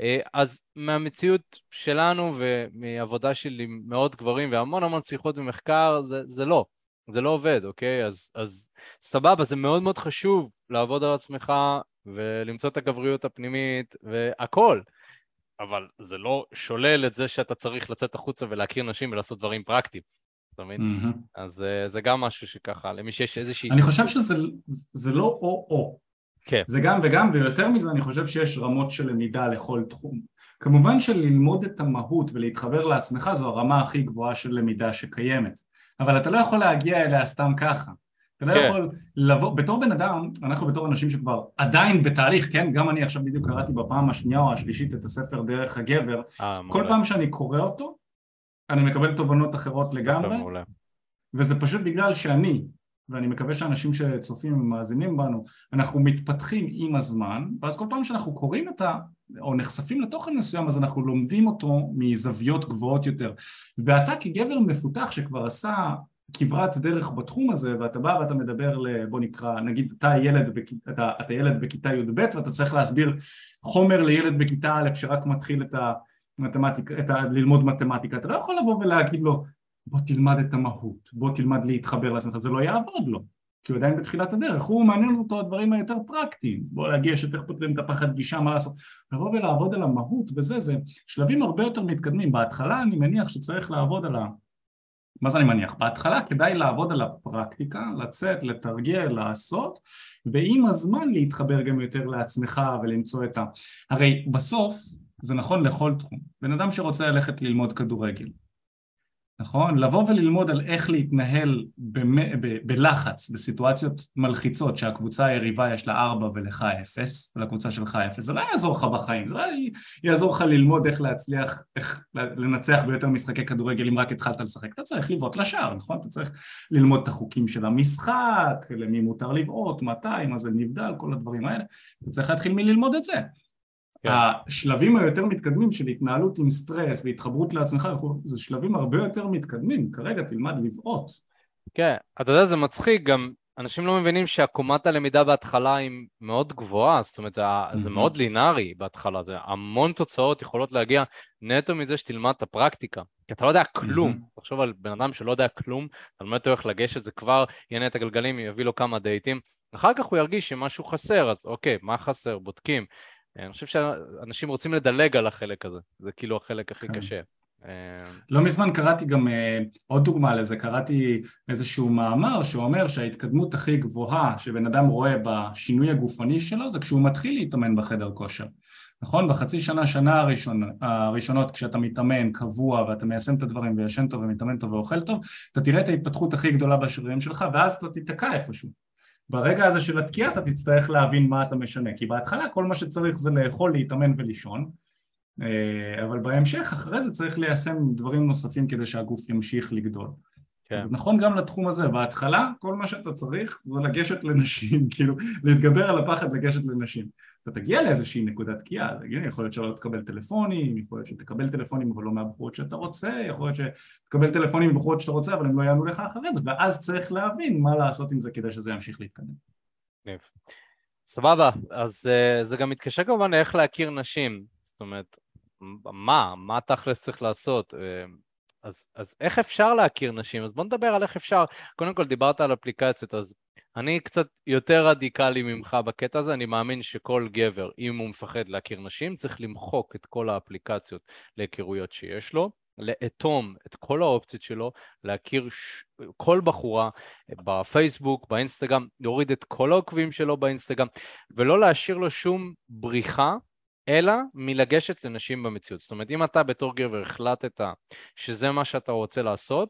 אה, אז מהמציאות שלנו ומעבודה שלי עם מאות גברים והמון המון שיחות ומחקר, זה, זה לא. זה לא עובד, אוקיי? אז, אז סבבה, זה מאוד מאוד חשוב לעבוד על עצמך ולמצוא את הגבריות הפנימית והכל, אבל זה לא שולל את זה שאתה צריך לצאת החוצה ולהכיר נשים ולעשות דברים פרקטיים. אתה מבין? Mm-hmm. אז uh, זה גם משהו שככה, למי שיש איזושהי... אני חושב שזה לא או-או. כן. זה גם וגם, ויותר מזה אני חושב שיש רמות של למידה לכל תחום. כמובן שללמוד את המהות ולהתחבר לעצמך זו הרמה הכי גבוהה של למידה שקיימת. אבל אתה לא יכול להגיע אליה סתם ככה. אתה לא. יכול לבוא, בתור בן אדם, אנחנו בתור אנשים שכבר עדיין בתהליך, כן? גם אני עכשיו בדיוק קראתי בפעם השנייה או השלישית את הספר דרך הגבר, 아, אה, כל פעם שאני קורא אותו, אני מקבל תובנות אחרות לגמרי, וזה פשוט בגלל שאני, ואני מקווה שאנשים שצופים ומאזינים בנו, אנחנו מתפתחים עם הזמן, ואז כל פעם שאנחנו קוראים את ה... או נחשפים לתוכן מסוים, אז אנחנו לומדים אותו מזוויות גבוהות יותר. ואתה כגבר מפותח שכבר עשה כברת דרך בתחום הזה ואתה בא ואתה מדבר ל... בוא נקרא, נגיד אתה ילד, בכ... אתה, אתה ילד בכיתה י"ב ואתה צריך להסביר חומר לילד בכיתה א' שרק מתחיל את המתמטיקה, את ה... ללמוד מתמטיקה, אתה לא יכול לבוא ולהגיד לו בוא תלמד את המהות, בוא תלמד להתחבר לעצמך, זה לא יעבוד לו כי הוא עדיין בתחילת הדרך, הוא מעניין אותו הדברים היותר פרקטיים, בוא להגיע שאיך פותרים את הפחד גישה, מה לעשות, לבוא ולעבוד על המהות וזה, זה שלבים הרבה יותר מתקדמים, בהתחלה אני מניח שצריך לעבוד על ה... מה זה אני מניח? בהתחלה כדאי לעבוד על הפרקטיקה, לצאת, לתרגל, לעשות, ועם הזמן להתחבר גם יותר לעצמך ולמצוא את ה... הרי בסוף זה נכון לכל תחום. בן אדם שרוצה ללכת ללמוד כדורגל, נכון? לבוא וללמוד על איך להתנהל במ... ב... בלחץ, בסיטואציות מלחיצות שהקבוצה היריבה יש לה ארבע ולך אפס, ולקבוצה שלך אפס, זה לא יעזור לך בחיים, זה לא יעזור לך ללמוד איך להצליח, איך לנצח ביותר משחקי כדורגל אם רק התחלת לשחק, אתה צריך לבעוט לשער, נכון? אתה צריך ללמוד את החוקים של המשחק, למי מותר לבעוט, מתי, מה זה נבדל, כל הדברים האלה, אתה צריך להתחיל מללמוד את זה. כן. השלבים היותר מתקדמים של התנהלות עם סטרס והתחברות לעצמך זה שלבים הרבה יותר מתקדמים, כרגע תלמד לבעוט. כן, אתה יודע זה מצחיק גם אנשים לא מבינים שעקומת הלמידה בהתחלה היא מאוד גבוהה, זאת אומרת זה, mm-hmm. זה מאוד לינארי בהתחלה, זה המון תוצאות יכולות להגיע נטו מזה שתלמד את הפרקטיקה, כי אתה לא יודע כלום, mm-hmm. תחשוב על בן אדם שלא יודע כלום, אתה לומד אותו איך לגשת, זה כבר יענה את הגלגלים, יביא לו כמה דייטים, אחר כך הוא ירגיש שמשהו חסר, אז אוקיי, מה חסר, בודקים, אני חושב שאנשים רוצים לדלג על החלק הזה, זה כאילו החלק הכי כן. קשה. לא מזמן קראתי גם אה, עוד דוגמה לזה, קראתי איזשהו מאמר שאומר שההתקדמות הכי גבוהה שבן אדם רואה בשינוי הגופני שלו זה כשהוא מתחיל להתאמן בחדר כושר. נכון? בחצי שנה, שנה הראשון, הראשונות כשאתה מתאמן קבוע ואתה מיישם את הדברים וישן טוב ומתאמן טוב ואוכל טוב, אתה תראה את ההתפתחות הכי גדולה בשרירים שלך ואז אתה תיתקע איפשהו. ברגע הזה של התקיעה אתה תצטרך להבין מה אתה משנה, כי בהתחלה כל מה שצריך זה לאכול, להתאמן ולישון, אה, אבל בהמשך אחרי זה צריך ליישם דברים נוספים כדי שהגוף ימשיך לגדול. כן. זה נכון גם לתחום הזה, בהתחלה כל מה שאתה צריך זה לגשת לנשים, כאילו להתגבר על הפחד לגשת לנשים. אתה תגיע לאיזושהי נקודת תקיעה, יכול להיות שלא תקבל טלפונים, יכול להיות שתקבל טלפונים אבל לא מהבחורות שאתה רוצה, יכול להיות שתקבל טלפונים מבחורות שאתה רוצה אבל הם לא יענו לך אחרי זה, ואז צריך להבין מה לעשות עם זה כדי שזה ימשיך להתקדם. סבבה, אז uh, זה גם מתקשר כמובן לאיך להכיר נשים, זאת אומרת, מה, מה תכלס צריך לעשות? אז, אז איך אפשר להכיר נשים? אז בוא נדבר על איך אפשר. קודם כל דיברת על אפליקציות, אז אני קצת יותר רדיקלי ממך בקטע הזה, אני מאמין שכל גבר, אם הוא מפחד להכיר נשים, צריך למחוק את כל האפליקציות להיכרויות שיש לו, לאטום את כל האופציות שלו, להכיר ש... כל בחורה בפייסבוק, באינסטגרם, להוריד את כל העוקבים שלו באינסטגרם, ולא להשאיר לו שום בריחה אלא מלגשת לנשים במציאות. זאת אומרת, אם אתה בתור גבר החלטת שזה מה שאתה רוצה לעשות,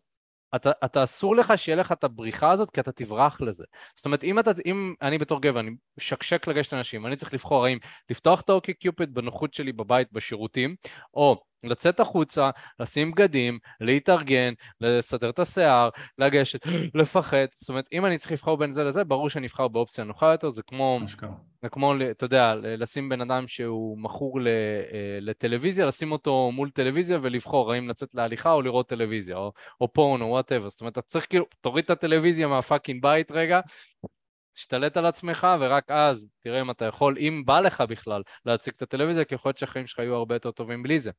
אתה, אתה אסור לך שיהיה לך את הבריחה הזאת, כי אתה תברח לזה. זאת אומרת, אם, אתה, אם אני בתור גבר, אני שקשק לגשת לאנשים, אני צריך לבחור האם לפתוח את האוקי קיופיד בנוחות שלי בבית, בשירותים, או לצאת החוצה, לשים בגדים, להתארגן, לסדר את השיער, לגשת, לפחד. זאת אומרת, אם אני צריך לבחור בין זה לזה, ברור שאני אבחר באופציה נוחה יותר, זה כמו, זה כמו, אתה יודע, לשים בן אדם שהוא מכור אה, לטלוויזיה, לשים אותו מול טלוויזיה ולבחור האם לצאת להליכה או לראות טלוויזיה, או, או פורן או whatever. זאת אומרת, אתה צריך כאילו, תוריד את הטלוויזיה מה fucking בית רגע, תשתלט על עצמך, ורק אז תראה אם אתה יכול, אם בא לך בכלל להציג את הטלוויזיה, כי יכול להיות שהחיים שלך יהיו הרבה יותר טובים בלי זה.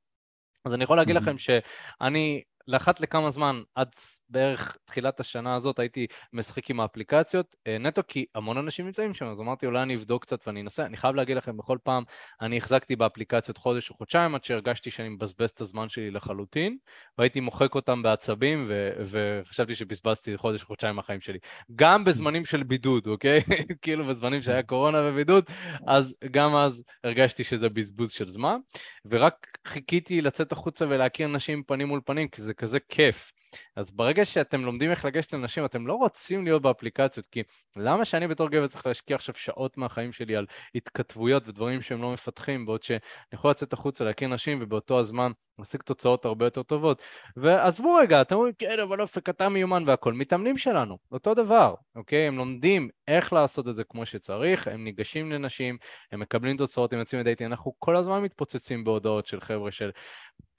אז אני יכול להגיד לכם שאני לאחת לכמה זמן, עד בערך תחילת השנה הזאת, הייתי משחק עם האפליקציות, אה, נטו כי המון אנשים נמצאים שם, אז אמרתי אולי אני אבדוק קצת ואני אנסה. אני חייב להגיד לכם, בכל פעם אני החזקתי באפליקציות חודש או חודשיים, עד שהרגשתי שאני מבזבז את הזמן שלי לחלוטין, והייתי מוחק אותם בעצבים, ו- וחשבתי שבזבזתי חודש או חודשיים מהחיים שלי. גם בזמנים של בידוד, אוקיי? כאילו בזמנים שהיה קורונה ובידוד, אז גם אז הרגשתי שזה בזבוז של זמן, ורק חיכיתי לצאת החוצה ולהכיר נשים פנים מול פנים, כי זה כזה כיף. אז ברגע שאתם לומדים איך לגשת לנשים, אתם לא רוצים להיות באפליקציות, כי למה שאני בתור גבר צריך להשקיע עכשיו שעות מהחיים שלי על התכתבויות ודברים שהם לא מפתחים, בעוד שאני יכול לצאת החוצה להכיר נשים ובאותו הזמן להשיג תוצאות הרבה יותר טובות. ועזבו רגע, אתם אומרים, כן, אבל אופק, אתה מיומן והכל, מתאמנים שלנו, אותו דבר, אוקיי? הם לומדים איך לעשות את זה כמו שצריך, הם ניגשים לנשים, הם מקבלים תוצאות, הם יוצאים לדייטים, אנחנו כל הזמן מתפוצצים בהודעות של חבר'ה של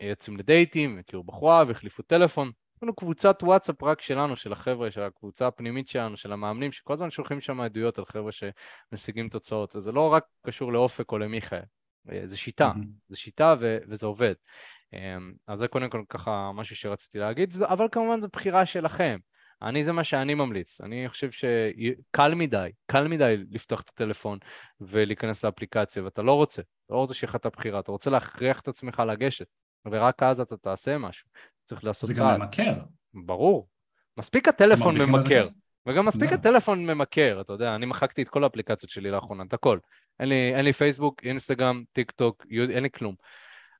יוצאים לדייטים, הכירו בחורה והחליפו טלפון. לנו קבוצת וואטסאפ רק שלנו, של החבר'ה, של הקבוצה הפנימית שלנו, של המאמנים, שכל הזמן שולחים שם עדויות על חבר'ה שמשיגים תוצאות, וזה לא רק קשור לאופק או למיכאל, זה שיטה, mm-hmm. זה שיטה ו- וזה עובד. אמ, אז זה קודם כל ככה משהו שרציתי להגיד, אבל כמובן זו בחירה שלכם. אני, זה מה שאני ממליץ. אני חושב שקל מדי, קל מדי לפתוח את הטלפון ולהיכנס לאפליקציה, ואתה לא רוצה, לא רוצה שיהיה לך את הבחירה, אתה רוצה להכריח את עצמך לגשת, ורק אז אתה תעשה משהו. צריך לעשות צעד. זה גם ממכר. ברור. מספיק הטלפון ממכר. וגם מספיק לא. הטלפון ממכר, אתה יודע, אני מחקתי את כל האפליקציות שלי לאחרונה, את הכל. אין לי, אין לי פייסבוק, אינסטגרם, טיק טוק, אין לי כלום.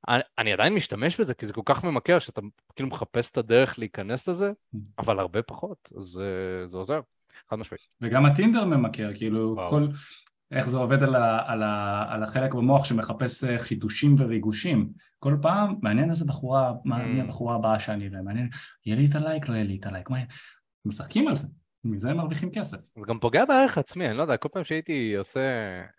אני, אני עדיין משתמש בזה, כי זה כל כך ממכר, שאתה כאילו מחפש את הדרך להיכנס לזה, mm. אבל הרבה פחות, אז זה, זה עוזר, חד משמעית. וגם הטינדר ממכר, כאילו וואו. כל... איך זה עובד על, ה, על, ה, על החלק במוח שמחפש אה, חידושים וריגושים. כל פעם, מעניין איזה בחורה, mm. מי הבחורה הבאה שאני אראה, מעניין, יהיה לי את הלייק, לא יהיה לי את הלייק, מה... משחקים על זה. מזה הם מרוויחים כסף. זה גם פוגע בערך עצמי, אני לא יודע, כל פעם שהייתי עושה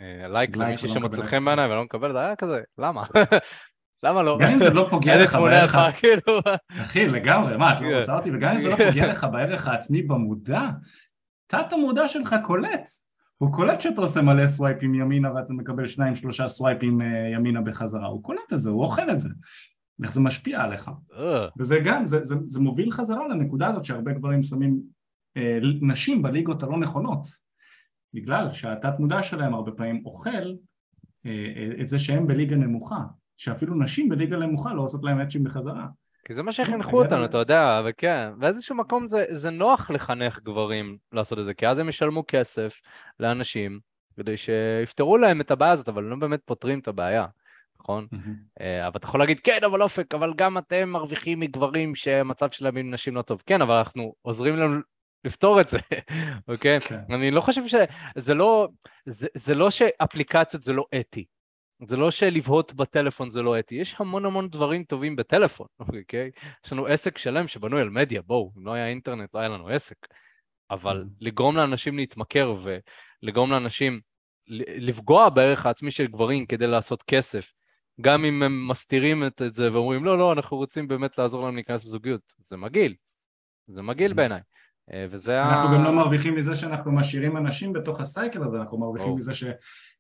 אה, לייק למישהי לא שמצא חן בעיניי ולא מקבל, זה היה כזה, למה? למה לא? גם אם זה לא פוגע לך בערך... כאילו. אחי, לגמרי, מה, את לא כן. רוצה אותי? וגם אם זה לא פוגע לך בערך העצמי במודע, תת המודע שלך קולט. הוא קולט שאתה עושה מלא סווייפים ימינה ואתה מקבל שניים שלושה סווייפים אה, ימינה בחזרה, הוא קולט את זה, הוא אוכל את זה. איך זה משפיע עליך. וזה גם, זה, זה, זה מוביל חזרה לנקודה הזאת שהרבה גברים שמים אה, נשים בליגות הלא נכונות, בגלל שהתת מודע שלהם הרבה פעמים אוכל אה, אה, את זה שהם בליגה נמוכה, שאפילו נשים בליגה נמוכה לא עושות להם אצ'ים בחזרה. כי זה מה שחינכו אותנו, אתה יודע, וכן, באיזשהו מקום זה, זה נוח לחנך גברים לעשות את זה, כי אז הם ישלמו כסף לאנשים כדי שיפתרו להם את הבעיה הזאת, אבל לא באמת פותרים את הבעיה, נכון? Mm-hmm. אבל אתה יכול להגיד, כן, אבל אופק, אבל גם אתם מרוויחים מגברים שהמצב שלהם עם נשים לא טוב. כן, אבל אנחנו עוזרים לנו לפתור את זה, אוקיי? כן. אני לא חושב שזה לא, זה, זה לא שאפליקציות זה לא אתי. זה לא שלבהות בטלפון זה לא אתי, יש המון המון דברים טובים בטלפון, אוקיי? יש לנו עסק שלם שבנוי על מדיה, בואו, אם לא היה אינטרנט לא היה לנו עסק. אבל mm. לגרום לאנשים להתמכר ולגרום לאנשים לפגוע בערך העצמי של גברים כדי לעשות כסף, גם אם הם מסתירים את, את זה ואומרים, לא, לא, אנחנו רוצים באמת לעזור להם להיכנס לזוגיות. זה מגעיל. זה מגעיל mm-hmm. בעיניי. אה, וזה אנחנו ה... גם לא מרוויחים מזה שאנחנו משאירים אנשים בתוך הסייקל הזה, אנחנו מרוויחים או. מזה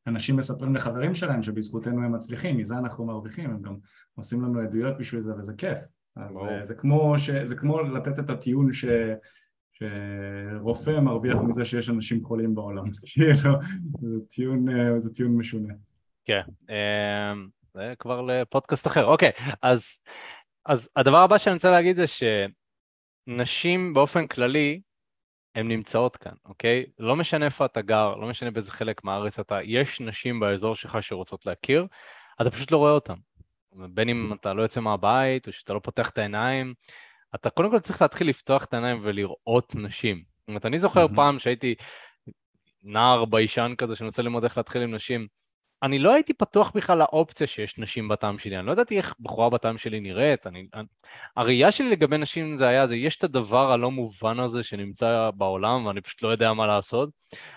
שאנשים מספרים לחברים שלהם שבזכותנו הם מצליחים, מזה אנחנו מרוויחים, הם גם עושים לנו עדויות בשביל זה וזה כיף. אז אה, זה כמו, ש... זה כמו לתת את הטיעון ש... שרופא מרוויח מזה שיש אנשים חולים בעולם, כאילו, זה טיעון, אה, זה טיעון משונה. כן, זה כבר לפודקאסט אחר. אוקיי, אז, אז הדבר הבא שאני רוצה להגיד זה שנשים באופן כללי, הן נמצאות כאן, אוקיי? לא משנה איפה אתה גר, לא משנה באיזה חלק מהארץ אתה, יש נשים באזור שלך שרוצות להכיר, אתה פשוט לא רואה אותן. בין אם אתה לא יוצא מהבית, או שאתה לא פותח את העיניים, אתה קודם כל צריך להתחיל לפתוח את העיניים ולראות נשים. זאת אומרת, אני זוכר. פעם שהייתי נער ביישן כזה, שאני רוצה ללמוד איך להתחיל עם נשים, אני לא הייתי פתוח בכלל לאופציה שיש נשים בטעם שלי, אני לא ידעתי איך בחורה בטעם שלי נראית, אני... הראייה שלי לגבי נשים זה היה, זה יש את הדבר הלא מובן הזה שנמצא בעולם ואני פשוט לא יודע מה לעשות,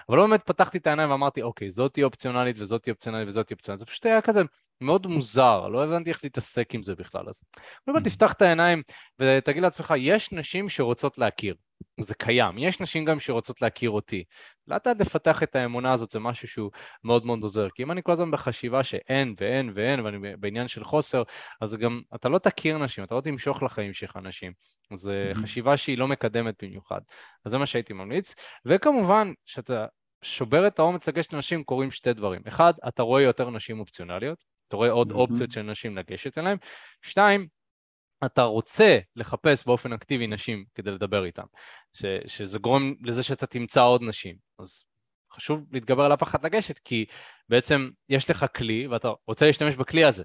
אבל לא באמת פתחתי את העיניים ואמרתי, אוקיי, זאתי אופציונלית וזאתי אופציונלית וזאתי אופציונלית, זה פשוט היה כזה מאוד מוזר, לא הבנתי איך להתעסק עם זה בכלל, אז באמת תפתח את העיניים ותגיד לעצמך, יש נשים שרוצות להכיר, זה קיים, יש נשים גם שרוצות להכיר אותי. לאט לאט לפתח את האמונה הזאת זה משהו שהוא מאוד מאוד עוזר, כי אם אני כל הזמן בחשיבה שאין ואין ואין ואני בעניין של חוסר, אז גם אתה לא תכיר נשים, אתה לא תמשוך לחיים שלך נשים, זו חשיבה שהיא לא מקדמת במיוחד, אז זה מה שהייתי ממליץ, וכמובן שאתה שובר את האומץ לגשת לנשים קורים שתי דברים, אחד, אתה רואה יותר נשים אופציונליות, אתה רואה עוד אופציות של נשים לגשת אליהן, שתיים, אתה רוצה לחפש באופן אקטיבי נשים כדי לדבר איתן, ש, שזה גורם לזה שאתה תמצא עוד נשים. אז חשוב להתגבר על הפחד לגשת, כי בעצם יש לך כלי ואתה רוצה להשתמש בכלי הזה.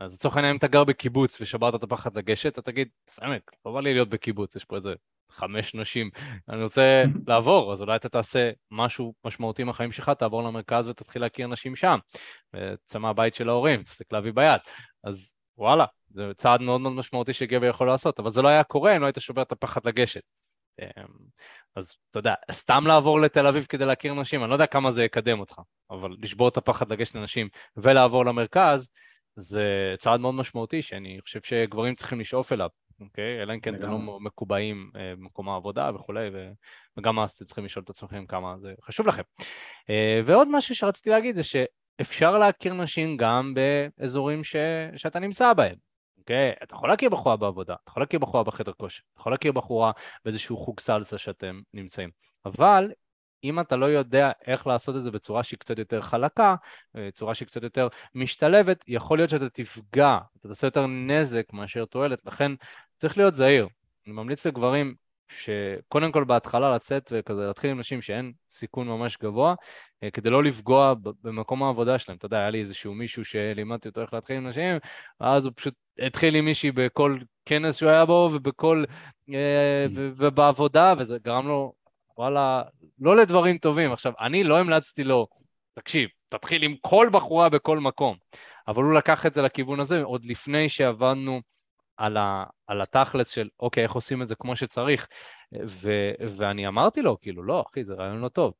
אז לצורך העניין אם אתה גר בקיבוץ ושברת את הפחד לגשת, אתה תגיד, סמק, לא בא לי להיות בקיבוץ, יש פה איזה חמש נשים, אני רוצה לעבור, אז אולי אתה תעשה משהו משמעותי מהחיים שלך, תעבור למרכז ותתחיל להכיר נשים שם, ותצא מהבית של ההורים, תפסיק להביא ביד. אז וואלה, זה צעד מאוד מאוד משמעותי שגבר יכול לעשות, אבל זה לא היה קורה אם לא היית שובר את הפחד לגשת. אמ, אז אתה יודע, סתם לעבור לתל אביב כדי להכיר נשים, אני לא יודע כמה זה יקדם אותך, אבל לשבור את הפחד לגשת לנשים ולעבור למרכז, זה צעד מאוד משמעותי שאני חושב שגברים צריכים לשאוף אליו, אוקיי? אלא אם כן אתם לא מקובעים אה, במקום העבודה וכולי, וגם אז אתם צריכים לשאול את עצמכם כמה זה חשוב לכם. אה, ועוד משהו שרציתי להגיד זה שאפשר להכיר נשים גם באזורים ש... שאתה נמצא בהם. אוקיי? אתה יכול להכיר בחורה בעבודה, אתה יכול להכיר בחורה בחדר כושר, אתה יכול להכיר בחורה באיזשהו חוג סלסה שאתם נמצאים, אבל אם אתה לא יודע איך לעשות את זה בצורה שהיא קצת יותר חלקה, בצורה שהיא קצת יותר משתלבת, יכול להיות שאתה תפגע, אתה תעשה יותר נזק מאשר תועלת, לכן צריך להיות זהיר. אני ממליץ לגברים שקודם כל בהתחלה לצאת וכזה להתחיל עם נשים שאין סיכון ממש גבוה, אה, כדי לא לפגוע במקום העבודה שלהם. אתה יודע, היה לי איזשהו מישהו שלימדתי אותו איך להתחיל עם נשים, ואז הוא פשוט התחיל עם מישהי בכל כנס שהוא היה בו ובכל... אה, ובעבודה, וזה גרם לו, וואלה, לא לדברים טובים. עכשיו, אני לא המלצתי לו, תקשיב, תתחיל עם כל בחורה בכל מקום, אבל הוא לקח את זה לכיוון הזה עוד לפני שעבדנו על, ה, על התכלס של אוקיי, איך עושים את זה כמו שצריך, ו, ואני אמרתי לו, כאילו, לא, אחי, זה רעיון לא טוב.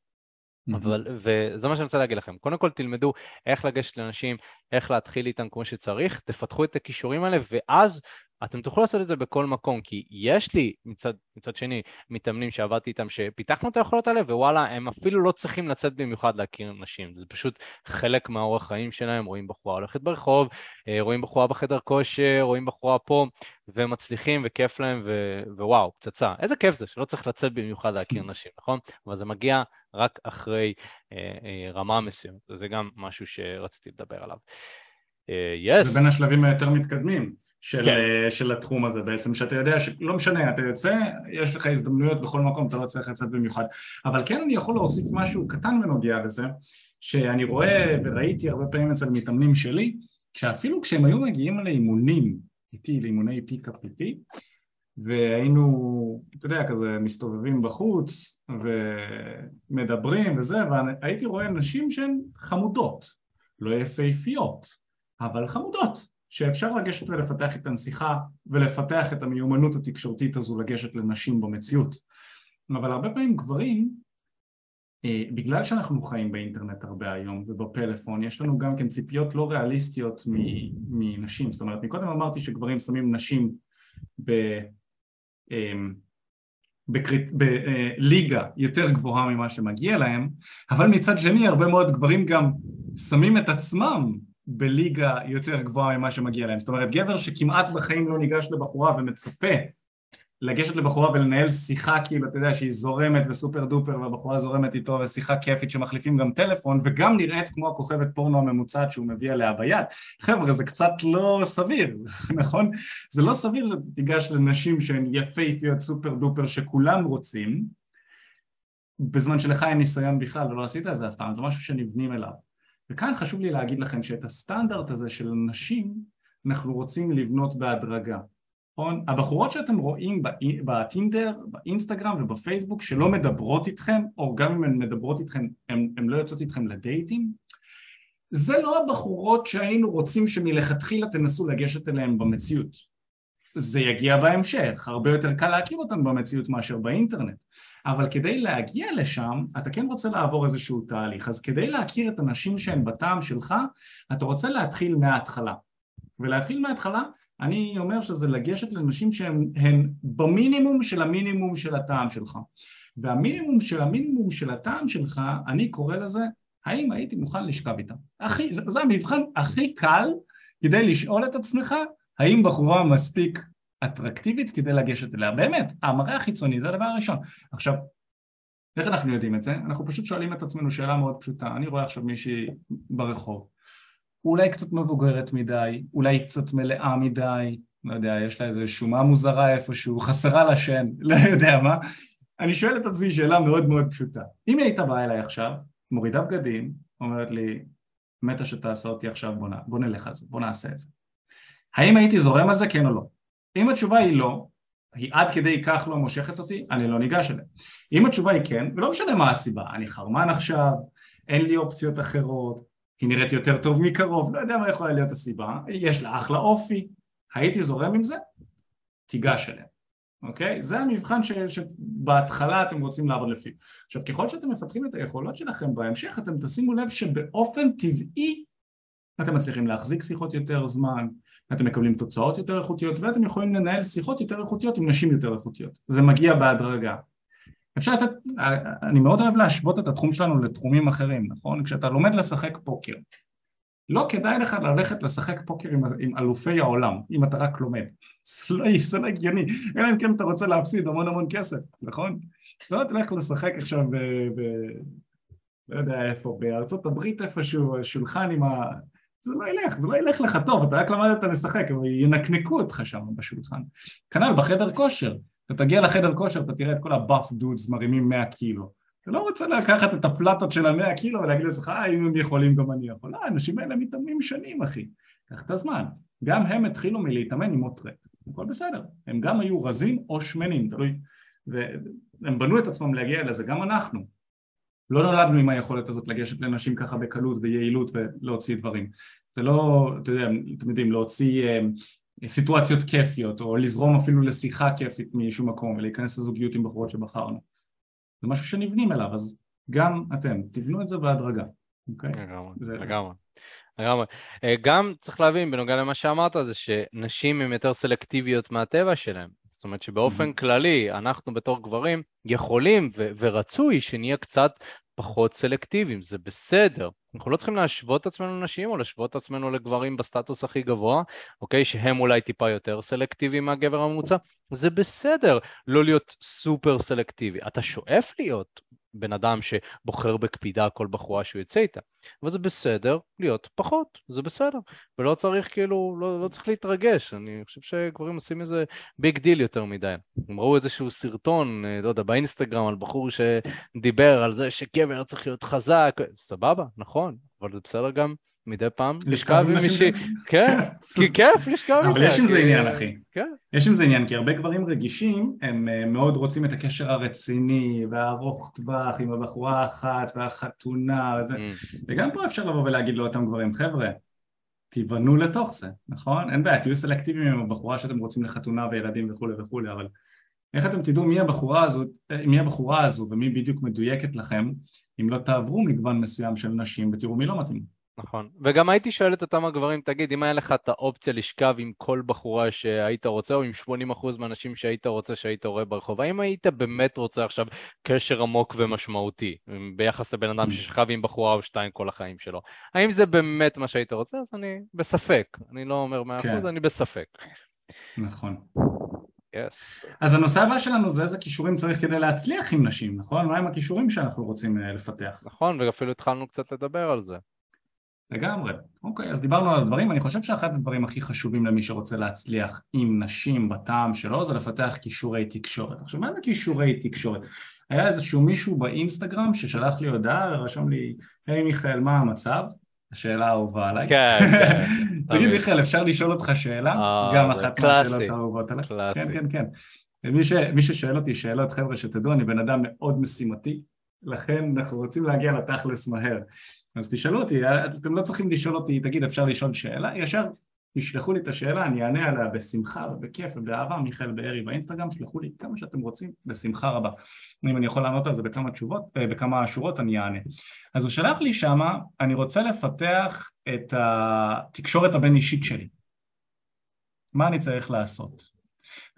Mm-hmm. אבל, וזה מה שאני רוצה להגיד לכם. קודם כל תלמדו איך לגשת לאנשים, איך להתחיל איתם כמו שצריך, תפתחו את הכישורים האלה, ואז אתם תוכלו לעשות את זה בכל מקום, כי יש לי מצד, מצד שני מתאמנים שעבדתי איתם שפיתחנו את היכולות האלה, ווואלה, הם אפילו לא צריכים לצאת במיוחד להכיר נשים, זה פשוט חלק מהאורח חיים שלהם, רואים בחורה הולכת ברחוב, אה, רואים בחורה בחדר כושר, רואים בחורה פה, ומצליחים וכיף להם, ו... ווואו, פצצה. איזה כיף זה שלא צריך לצאת במיוחד להכיר נשים, נכון? אבל זה מגיע רק אחרי אה, אה, רמה מסוימת, וזה גם משהו שרציתי לדבר עליו. Uh, yes. זה בין השלבים היותר מתקדמים. של, כן. אה, של התחום הזה בעצם, שאתה יודע שלא משנה, אתה יוצא, יש לך הזדמנויות בכל מקום, אתה לא צריך לצאת במיוחד. אבל כן אני יכול להוסיף משהו קטן בנוגע לזה, שאני רואה וראיתי הרבה פעמים אצל מתאמנים שלי, שאפילו כשהם היו מגיעים לאימונים איתי, לאימוני פיקאפ איתי, והיינו, אתה יודע, כזה מסתובבים בחוץ ומדברים וזה, והייתי רואה נשים שהן חמודות, לא יפהפיות, אבל חמודות. שאפשר לגשת ולפתח איתן שיחה ולפתח את המיומנות התקשורתית הזו לגשת לנשים במציאות. אבל הרבה פעמים גברים אה, בגלל שאנחנו חיים באינטרנט הרבה היום ובפלאפון יש לנו גם כן ציפיות לא ריאליסטיות מנשים זאת אומרת מקודם אמרתי שגברים שמים נשים ב... אמ, בליגה יותר גבוהה ממה שמגיע להם, אבל מצד שני הרבה מאוד גברים גם שמים את עצמם בליגה יותר גבוהה ממה שמגיע להם. זאת אומרת, גבר שכמעט בחיים לא ניגש לבחורה ומצפה לגשת לבחורה ולנהל שיחה כאילו, אתה יודע, שהיא זורמת וסופר דופר והבחורה זורמת איתו ושיחה כיפית שמחליפים גם טלפון וגם נראית כמו הכוכבת פורנו הממוצעת שהוא מביא עליה ביד. חבר'ה, זה קצת לא סביר, נכון? זה לא סביר תיגש לנשים שהן יפייפיות סופר דופר שכולם רוצים בזמן שלך אין ניסיון בכלל ולא עשית את זה אף פעם, זה משהו שנבנים אליו. וכאן חשוב לי להגיד לכם שאת הסטנדרט הזה של נשים אנחנו רוצים לבנות בהדרגה. נכון? הבחורות שאתם רואים בטינדר, באינסטגרם ובפייסבוק שלא מדברות איתכם, או גם אם הן מדברות איתכם, הן לא יוצאות איתכם לדייטים, זה לא הבחורות שהיינו רוצים שמלכתחילה תנסו לגשת אליהן במציאות. זה יגיע בהמשך, הרבה יותר קל להכיר אותן במציאות מאשר באינטרנט. אבל כדי להגיע לשם, אתה כן רוצה לעבור איזשהו תהליך. אז כדי להכיר את הנשים שהן בטעם שלך, אתה רוצה להתחיל מההתחלה. ולהתחיל מההתחלה אני אומר שזה לגשת לנשים שהן במינימום של המינימום של הטעם שלך והמינימום של המינימום של הטעם שלך אני קורא לזה האם הייתי מוכן לשכב איתה הכי, זה, זה המבחן הכי קל כדי לשאול את עצמך האם בחורה מספיק אטרקטיבית כדי לגשת אליה באמת המראה החיצוני זה הדבר הראשון עכשיו איך אנחנו יודעים את זה? אנחנו פשוט שואלים את עצמנו שאלה מאוד פשוטה אני רואה עכשיו מישהי ברחוב אולי קצת מבוגרת מדי, אולי קצת מלאה מדי, לא יודע, יש לה איזה שומה מוזרה איפשהו, חסרה לה שן, לא יודע מה. אני שואל את עצמי שאלה מאוד מאוד פשוטה. אם היא הייתה באה אליי עכשיו, מורידה בגדים, אומרת לי, מתה שתעשה אותי עכשיו, בוא, בוא נלך על זה, בוא נעשה את זה. האם הייתי זורם על זה, כן או לא? אם התשובה היא לא, היא עד כדי כך לא מושכת אותי, אני לא ניגש אליה. אם התשובה היא כן, ולא משנה מה הסיבה, אני חרמן עכשיו, אין לי אופציות אחרות, היא נראית יותר טוב מקרוב, לא יודע מה יכולה להיות הסיבה, יש לה אחלה אופי, הייתי זורם עם זה? תיגש אליה, אוקיי? זה המבחן ש, שבהתחלה אתם רוצים לעבוד לפיו. עכשיו ככל שאתם מפתחים את היכולות שלכם בהמשך אתם תשימו לב שבאופן טבעי אתם מצליחים להחזיק שיחות יותר זמן, אתם מקבלים תוצאות יותר איכותיות ואתם יכולים לנהל שיחות יותר איכותיות עם נשים יותר איכותיות, זה מגיע בהדרגה אפשר לתת, אני מאוד אוהב להשוות את התחום שלנו לתחומים אחרים, נכון? כשאתה לומד לשחק פוקר, לא כדאי לך ללכת לשחק פוקר עם, עם אלופי העולם, אם אתה רק לומד. זה לא, זה לא הגיוני, אלא אם כן אתה רוצה להפסיד המון המון כסף, נכון? לא תלך לשחק עכשיו ב... ב לא יודע איפה, בארצות הברית איפשהו, שולחן עם ה... זה לא ילך, זה לא ילך לך טוב, אתה רק למדת לשחק, ינקנקו אותך שם בשולחן. כנ"ל בחדר כושר, אתה תגיע לחדר כושר, אתה תראה את כל הבאף דודס מרימים 100 קילו. אתה לא רוצה לקחת את הפלטות של ה-100 קילו ולהגיד לעצמך, אה, אם הם יכולים גם אני יכול. לא, האנשים האלה מתאמנים שנים, אחי. קח את הזמן. גם הם התחילו מלהתאמן עם מוטרק. הכל בסדר. הם גם היו רזים או שמנים, תלוי. והם בנו את עצמם להגיע לזה, גם אנחנו. לא נולדנו עם היכולת הזאת לגשת לנשים ככה בקלות ויעילות ולהוציא דברים. זה לא, אתה יודע, אתם יודעים, להוציא אה, סיטואציות כיפיות או לזרום אפילו לשיחה כיפית מאיזשהו מקום ולהיכנס לזוגיות עם בחורות שבחרנו זה משהו שנבנים אליו אז גם אתם תבנו את זה בהדרגה אוקיי? לגמרי, לגמרי. אה, גם צריך להבין בנוגע למה שאמרת זה שנשים הן יותר סלקטיביות מהטבע שלהן אומרת שבאופן mm-hmm. כללי אנחנו בתור גברים יכולים ו- ורצוי שנהיה קצת פחות סלקטיביים, זה בסדר. אנחנו לא צריכים להשוות את עצמנו לנשים או להשוות את עצמנו לגברים בסטטוס הכי גבוה, אוקיי? שהם אולי טיפה יותר סלקטיביים מהגבר הממוצע. זה בסדר לא להיות סופר סלקטיבי. אתה שואף להיות בן אדם שבוחר בקפידה כל בחורה שהוא יוצא איתה. אבל זה בסדר להיות פחות, זה בסדר. ולא צריך כאילו, לא, לא צריך להתרגש. אני חושב שגברים עושים איזה big deal יותר מדי. הם ראו איזשהו סרטון, אה, לא יודע, באינסטגרם על בחור שדיבר על זה שגבר צריך להיות חזק, סבבה, נכון, אבל זה בסדר גם מדי פעם לשכב עם מישהי, כן, כי כיף לשכב איתה. אבל יש עם זה עניין אחי, כן. יש עם זה עניין כי הרבה גברים רגישים הם אה, מאוד רוצים את הקשר הרציני והארוך טווח עם הבחורה האחת והחתונה וזה, mm. וגם פה אפשר לבוא ולהגיד לאותם גברים חבר'ה תיבנו לתוך זה, נכון? אין בעיה, תהיו סלקטיביים עם הבחורה שאתם רוצים לחתונה וילדים וכולי וכולי, אבל איך אתם תדעו מי הבחורה הזו, מי הבחורה הזו ומי בדיוק מדויקת לכם אם לא תעברו מגוון מסוים של נשים ותראו מי לא מתאים. נכון, וגם הייתי שואל את אותם הגברים, תגיד, אם היה לך את האופציה לשכב עם כל בחורה שהיית רוצה, או עם 80% מהאנשים שהיית רוצה שהיית רואה ברחוב, האם היית באמת רוצה עכשיו קשר עמוק ומשמעותי ביחס לבן אדם mm. ששכב עם בחורה או שתיים כל החיים שלו? האם זה באמת מה שהיית רוצה? אז אני בספק. אני לא אומר 100%, כן. אני בספק. נכון. Yes. אז הנושא הבא שלנו זה איזה כישורים צריך כדי להצליח עם נשים, נכון? מהם הכישורים שאנחנו רוצים אה, לפתח? נכון, ואפילו התחלנו קצת לדבר על זה. לגמרי. אוקיי, אז דיברנו על הדברים, אני חושב שאחד הדברים הכי חשובים למי שרוצה להצליח עם נשים בטעם שלו זה לפתח כישורי תקשורת. עכשיו, מה זה כישורי תקשורת? היה איזשהו מישהו באינסטגרם ששלח לי הודעה ורשם לי, היי מיכאל, מה המצב? השאלה האהובה עליי. כן, כן. תגיד מיכאל, אפשר לשאול אותך שאלה? אה, גם אחת מהשאלות האהובות עליי. קלאסי. כן, כן, כן. ומי ששואל אותי שאלות, חבר'ה, שתדעו, אני בן אדם מאוד משימתי, לכן אנחנו רוצים להגיע לתכלס מהר. אז תשאלו אותי, אתם לא צריכים לשאול אותי, תגיד אפשר לשאול שאלה, ישר תשלחו לי את השאלה, אני אענה עליה בשמחה ובכיף ובאהבה, מיכאל בארי באינסטגרם, שלחו לי כמה שאתם רוצים, בשמחה רבה. אם אני יכול לענות על זה בכמה תשובות, אה, בכמה שורות, אני אענה. אז הוא שלח לי שמה, אני רוצה לפתח את התקשורת הבין אישית שלי. מה אני צריך לעשות?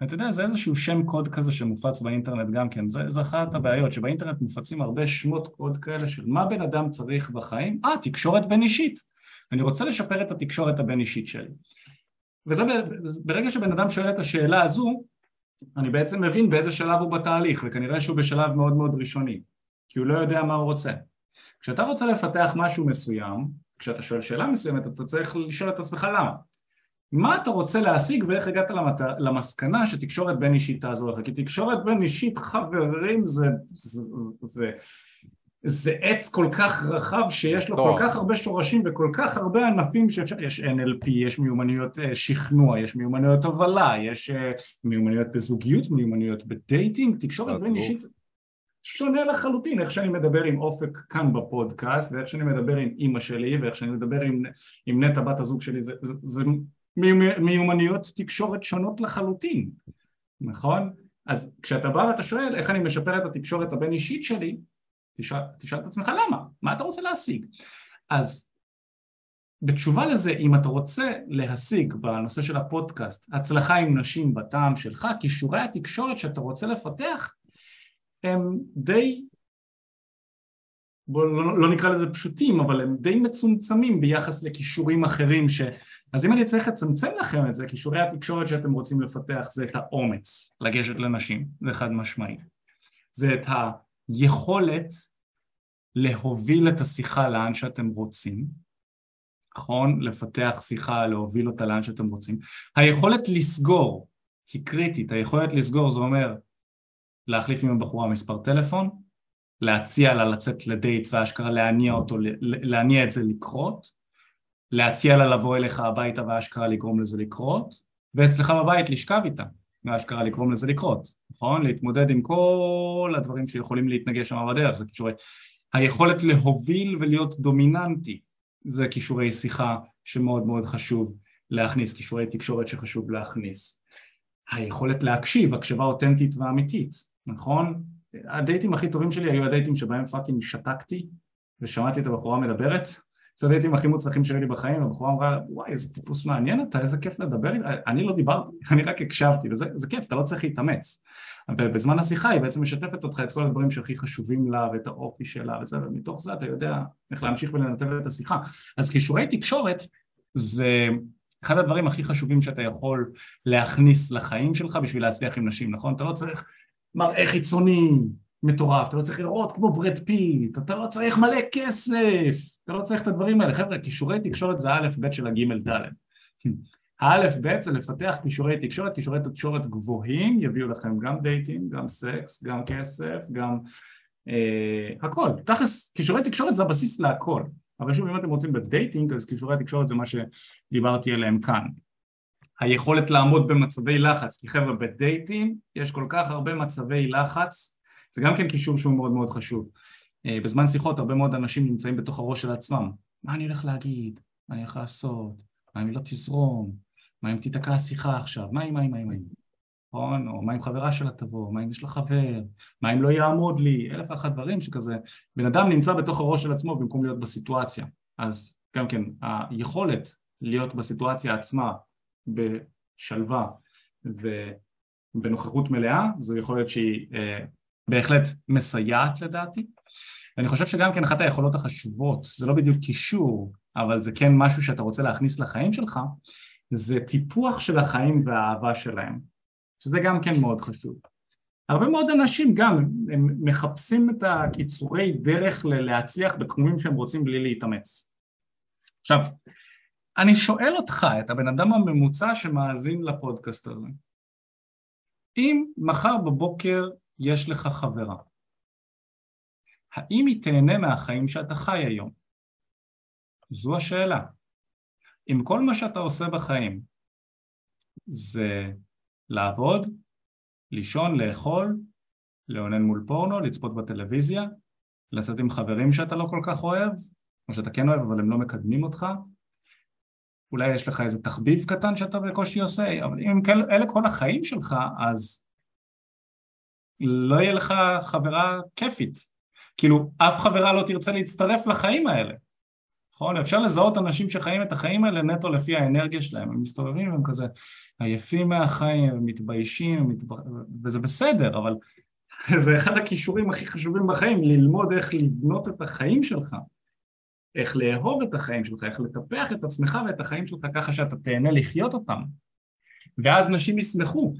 אתה יודע, זה איזשהו שם קוד כזה שמופץ באינטרנט גם כן, זה, זה אחת הבעיות, שבאינטרנט מופצים הרבה שמות קוד כאלה של מה בן אדם צריך בחיים, אה, תקשורת בין אישית, אני רוצה לשפר את התקשורת הבין אישית שלי. וזה ברגע שבן אדם שואל את השאלה הזו, אני בעצם מבין באיזה שלב הוא בתהליך, וכנראה שהוא בשלב מאוד מאוד ראשוני, כי הוא לא יודע מה הוא רוצה. כשאתה רוצה לפתח משהו מסוים, כשאתה שואל שאלה מסוימת, אתה צריך לשאול את עצמך למה. מה אתה רוצה להשיג ואיך הגעת למת... למסקנה שתקשורת בין אישית תעזור לך? כי תקשורת בין אישית חברים זה, זה, זה, זה עץ כל כך רחב שיש לו כל כך הרבה שורשים וכל כך הרבה ענפים שאפשר, יש NLP, יש מיומנויות אה, שכנוע, יש מיומנויות הובלה, יש אה, מיומנויות בזוגיות, מיומנויות בדייטינג, תקשורת בין אישית שונה לחלוטין, איך שאני מדבר עם אופק כאן בפודקאסט ואיך שאני מדבר עם אימא שלי ואיך שאני מדבר עם, עם נטע בת הזוג שלי, זה, זה, זה מיומנויות תקשורת שונות לחלוטין, נכון? אז כשאתה בא ואתה שואל איך אני משפר את התקשורת הבין אישית שלי, תשאל, תשאל את עצמך למה, מה אתה רוצה להשיג? אז בתשובה לזה, אם אתה רוצה להשיג בנושא של הפודקאסט הצלחה עם נשים בטעם שלך, כישורי התקשורת שאתה רוצה לפתח הם די בואו לא, לא נקרא לזה פשוטים, אבל הם די מצומצמים ביחס לכישורים אחרים ש... אז אם אני צריך לצמצם לכם את זה, כישורי התקשורת שאתם רוצים לפתח זה את האומץ לגשת לנשים, זה חד משמעי. זה את היכולת להוביל את השיחה לאן שאתם רוצים, נכון? לפתח שיחה, להוביל אותה לאן שאתם רוצים. היכולת לסגור היא קריטית, היכולת לסגור זה אומר להחליף עם הבחורה מספר טלפון, להציע לה לצאת לדייט ואשכרה להניע אותו, להניע את זה לקרות, להציע לה לבוא אליך הביתה ואשכרה לגרום לזה לקרות, ואצלך בבית לשכב איתה, ואשכרה לגרום לזה לקרות, נכון? להתמודד עם כל הדברים שיכולים להתנגש שם בדרך, זה כישורי... היכולת להוביל ולהיות דומיננטי, זה כישורי שיחה שמאוד מאוד חשוב להכניס, כישורי תקשורת שחשוב להכניס. היכולת להקשיב, הקשבה אותנטית ואמיתית, נכון? הדייטים הכי טובים שלי היו הדייטים שבהם fucking שתקתי ושמעתי את הבחורה מדברת. זה הדייטים הכי מוצלחים שהיו לי בחיים, הבחורה אמרה וואי איזה טיפוס מעניין אתה, איזה כיף לדבר, אני לא דיברתי, אני רק הקשבתי וזה כיף, אתה לא צריך להתאמץ. ובזמן השיחה היא בעצם משתפת אותך את כל הדברים שהכי חשובים לה ואת האופי שלה וזה, ומתוך זה אתה יודע איך להמשיך ולנתב את השיחה. אז כישורי תקשורת זה אחד הדברים הכי חשובים שאתה יכול להכניס לחיים שלך בשביל להצליח עם נשים, נכון? אתה לא צריך מראה חיצוני מטורף, אתה לא צריך להיראות כמו ברד פיט, אתה לא צריך מלא כסף, אתה לא צריך את הדברים האלה. חבר'ה, כישורי תקשורת זה האלף בית של הגימל דלת. האלף בית זה לפתח כישורי תקשורת, כישורי תקשורת גבוהים, יביאו לכם גם dating, גם סקס, גם כסף, גם אה, הכל. תכלס, כישורי תקשורת זה הבסיס להכל. אבל שוב, אם אתם רוצים בדייטינג, אז כישורי תקשורת זה מה שדיברתי עליהם כאן. היכולת לעמוד במצבי לחץ, כי חבר'ה בדייטים יש כל כך הרבה מצבי לחץ, זה גם כן קישור שהוא מאוד מאוד חשוב. אה, בזמן שיחות הרבה מאוד אנשים נמצאים בתוך הראש של עצמם, מה אני הולך להגיד, מה אני הולך לעשות, מה אם לא תזרום, מה אם תיתקע השיחה עכשיו, מה אם, מה אם, מה אם. נכון? או מה אם חברה שלה תבוא, מה אם יש לה חבר, מה אם לא יעמוד לי, אלף ואחת דברים שכזה, בן אדם נמצא בתוך הראש של עצמו במקום להיות בסיטואציה, אז גם כן, היכולת להיות בסיטואציה עצמה בשלווה ובנוכחות מלאה, זו יכולת שהיא אה, בהחלט מסייעת לדעתי. אני חושב שגם כן אחת היכולות החשובות, זה לא בדיוק קישור, אבל זה כן משהו שאתה רוצה להכניס לחיים שלך, זה טיפוח של החיים והאהבה שלהם, שזה גם כן מאוד חשוב. הרבה מאוד אנשים גם, הם מחפשים את הקיצורי דרך להצליח בתחומים שהם רוצים בלי להתאמץ. עכשיו, אני שואל אותך, את הבן אדם הממוצע שמאזין לפודקאסט הזה, אם מחר בבוקר יש לך חברה, האם היא תהנה מהחיים שאתה חי היום? זו השאלה. אם כל מה שאתה עושה בחיים זה לעבוד, לישון, לאכול, לאונן מול פורנו, לצפות בטלוויזיה, לצאת עם חברים שאתה לא כל כך אוהב, או שאתה כן אוהב אבל הם לא מקדמים אותך, אולי יש לך איזה תחביב קטן שאתה בקושי עושה, אבל אם אלה כל החיים שלך, אז לא יהיה לך חברה כיפית. כאילו, אף חברה לא תרצה להצטרף לחיים האלה. נכון? אפשר לזהות אנשים שחיים את החיים האלה נטו לפי האנרגיה שלהם, הם מסתובבים, הם כזה עייפים מהחיים, הם מתביישים, מתב... וזה בסדר, אבל זה אחד הכישורים הכי חשובים בחיים, ללמוד איך לבנות את החיים שלך, איך לאהוב את החיים שלך, איך לטפח את עצמך ואת החיים שלך ככה שאתה תהנה לחיות אותם. ואז נשים ישמחו,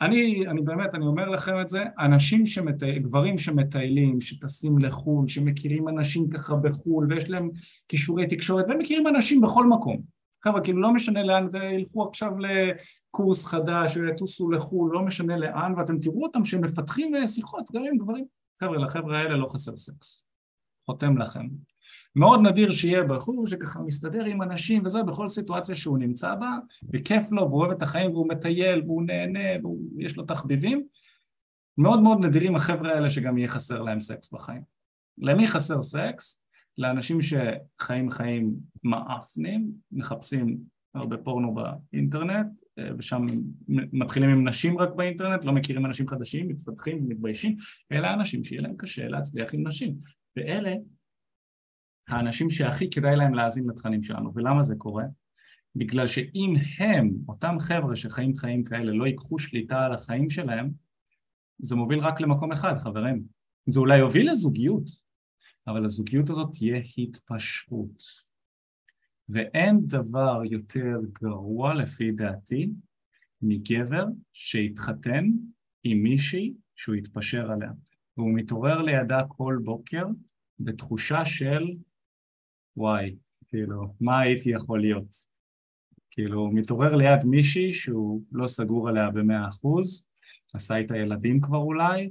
אני, אני באמת, אני אומר לכם את זה, אנשים שמטיילים, גברים שמטיילים, שטסים לחו"ל, שמכירים אנשים ככה בחו"ל ויש להם כישורי תקשורת והם מכירים אנשים בכל מקום. חבר'ה, כאילו לא משנה לאן, וילכו עכשיו לקורס חדש ויטוסו לחו"ל, לא משנה לאן, ואתם תראו אותם שהם מפתחים שיחות גם עם גברים. חבר'ה, לחבר'ה האלה לא חסר סקס. חותם לכם. מאוד נדיר שיהיה בחור שככה מסתדר עם אנשים וזה בכל סיטואציה שהוא נמצא בה וכיף לו והוא אוהב את החיים והוא מטייל והוא נהנה ויש לו תחביבים מאוד מאוד נדירים החבר'ה האלה שגם יהיה חסר להם סקס בחיים. למי חסר סקס? לאנשים שחיים חיים מאפנים, מחפשים הרבה פורנו באינטרנט ושם מתחילים עם נשים רק באינטרנט, לא מכירים אנשים חדשים, מתפתחים ומתביישים, אלה האנשים שיהיה להם קשה להצליח עם נשים ואלה האנשים שהכי כדאי להם להאזין לתכנים שלנו. ולמה זה קורה? בגלל שאם הם, אותם חבר'ה שחיים חיים כאלה, לא ייקחו שליטה על החיים שלהם, זה מוביל רק למקום אחד, חברים. זה אולי יוביל לזוגיות, אבל הזוגיות הזאת תהיה התפשרות. ואין דבר יותר גרוע לפי דעתי מגבר שהתחתן עם מישהי שהוא התפשר עליה, והוא מתעורר לידה כל בוקר בתחושה של וואי, כאילו, מה הייתי יכול להיות? כאילו, מתעורר ליד מישהי שהוא לא סגור עליה במאה אחוז, עשה איתה ילדים כבר אולי,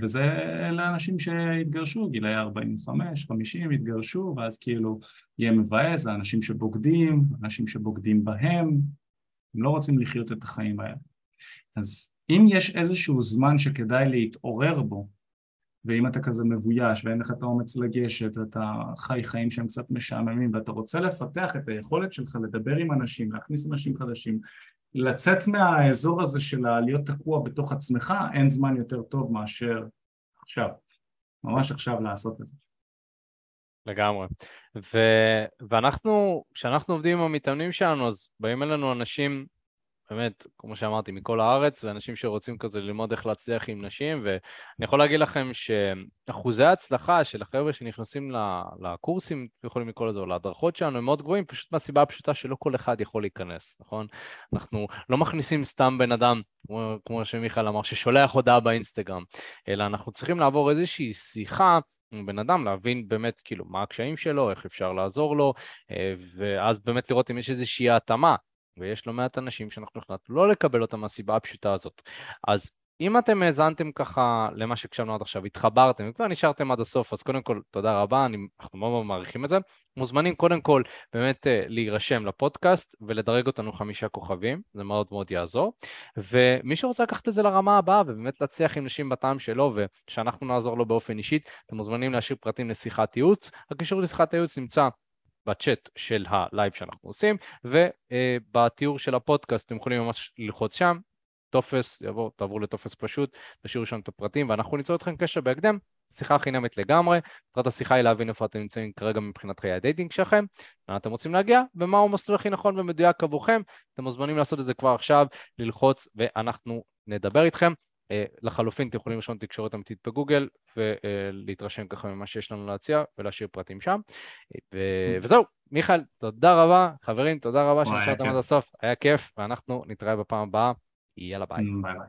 וזה לאנשים שהתגרשו, גילאי 45, 50 התגרשו, ואז כאילו יהיה מבאס, זה אנשים שבוגדים, אנשים שבוגדים בהם, הם לא רוצים לחיות את החיים האלה. אז אם יש איזשהו זמן שכדאי להתעורר בו ואם אתה כזה מבויש ואין לך את האומץ לגשת ואתה חי חיים שהם קצת משעממים ואתה רוצה לפתח את היכולת שלך לדבר עם אנשים, להכניס אנשים חדשים, לצאת מהאזור הזה של להיות תקוע בתוך עצמך, אין זמן יותר טוב מאשר עכשיו, ממש עכשיו לעשות את זה. לגמרי. ו... ואנחנו, כשאנחנו עובדים עם המתאמנים שלנו, אז באים אלינו אנשים באמת, כמו שאמרתי, מכל הארץ, ואנשים שרוצים כזה ללמוד איך להצליח עם נשים, ואני יכול להגיד לכם שאחוזי ההצלחה של החבר'ה שנכנסים לקורסים, יכולים לקרוא לזה, או להדרכות שלנו, הם מאוד גבוהים, פשוט מהסיבה הפשוטה שלא כל אחד יכול להיכנס, נכון? אנחנו לא מכניסים סתם בן אדם, כמו, כמו שמיכאל אמר, ששולח הודעה באינסטגרם, אלא אנחנו צריכים לעבור איזושהי שיחה בן אדם, להבין באמת כאילו מה הקשיים שלו, איך אפשר לעזור לו, אה, ואז באמת לראות אם יש איזושהי התאמה. ויש לא מעט אנשים שאנחנו החלטנו לא לקבל אותם מהסיבה הפשוטה הזאת. אז אם אתם האזנתם ככה למה שהקשבנו עד עכשיו, התחברתם וכבר נשארתם עד הסוף, אז קודם כל תודה רבה, אני, אנחנו מאוד מאוד מעריכים את זה. מוזמנים קודם כל באמת אה, להירשם לפודקאסט ולדרג אותנו חמישה כוכבים, זה מאוד מאוד יעזור. ומי שרוצה לקחת את זה לרמה הבאה ובאמת להצליח עם נשים בטעם שלו ושאנחנו נעזור לו באופן אישית, אתם מוזמנים להשאיר פרטים לשיחת ייעוץ. הקישור לשיחת הייעוץ נמצא בצ'אט של ה live שאנחנו עושים, ובתיאור של הפודקאסט אתם יכולים ממש ללחוץ שם, טופס, יבוא, תעברו לטופס פשוט, תשאירו שם את הפרטים, ואנחנו ניצור איתכם קשר בהקדם. שיחה חינמית לגמרי, מטרת השיחה היא להבין איפה אתם נמצאים כרגע מבחינת חיי ה dating שלכם, לאן אתם רוצים להגיע, ומהו המסלול הכי נכון ומדויק עבורכם. אתם מוזמנים לעשות את זה כבר עכשיו, ללחוץ, ואנחנו נדבר איתכם. אה, לחלופין אתם יכולים לרשום תקשורת אמיתית בגוגל ולהתרשם ככה ממה שיש לנו להציע ולהשאיר פרטים שם. ו... וזהו, מיכאל, תודה רבה, חברים, תודה רבה שנשארתם עד הסוף, היה כיף, ואנחנו נתראה בפעם הבאה, יאללה ביי. ביי ביי.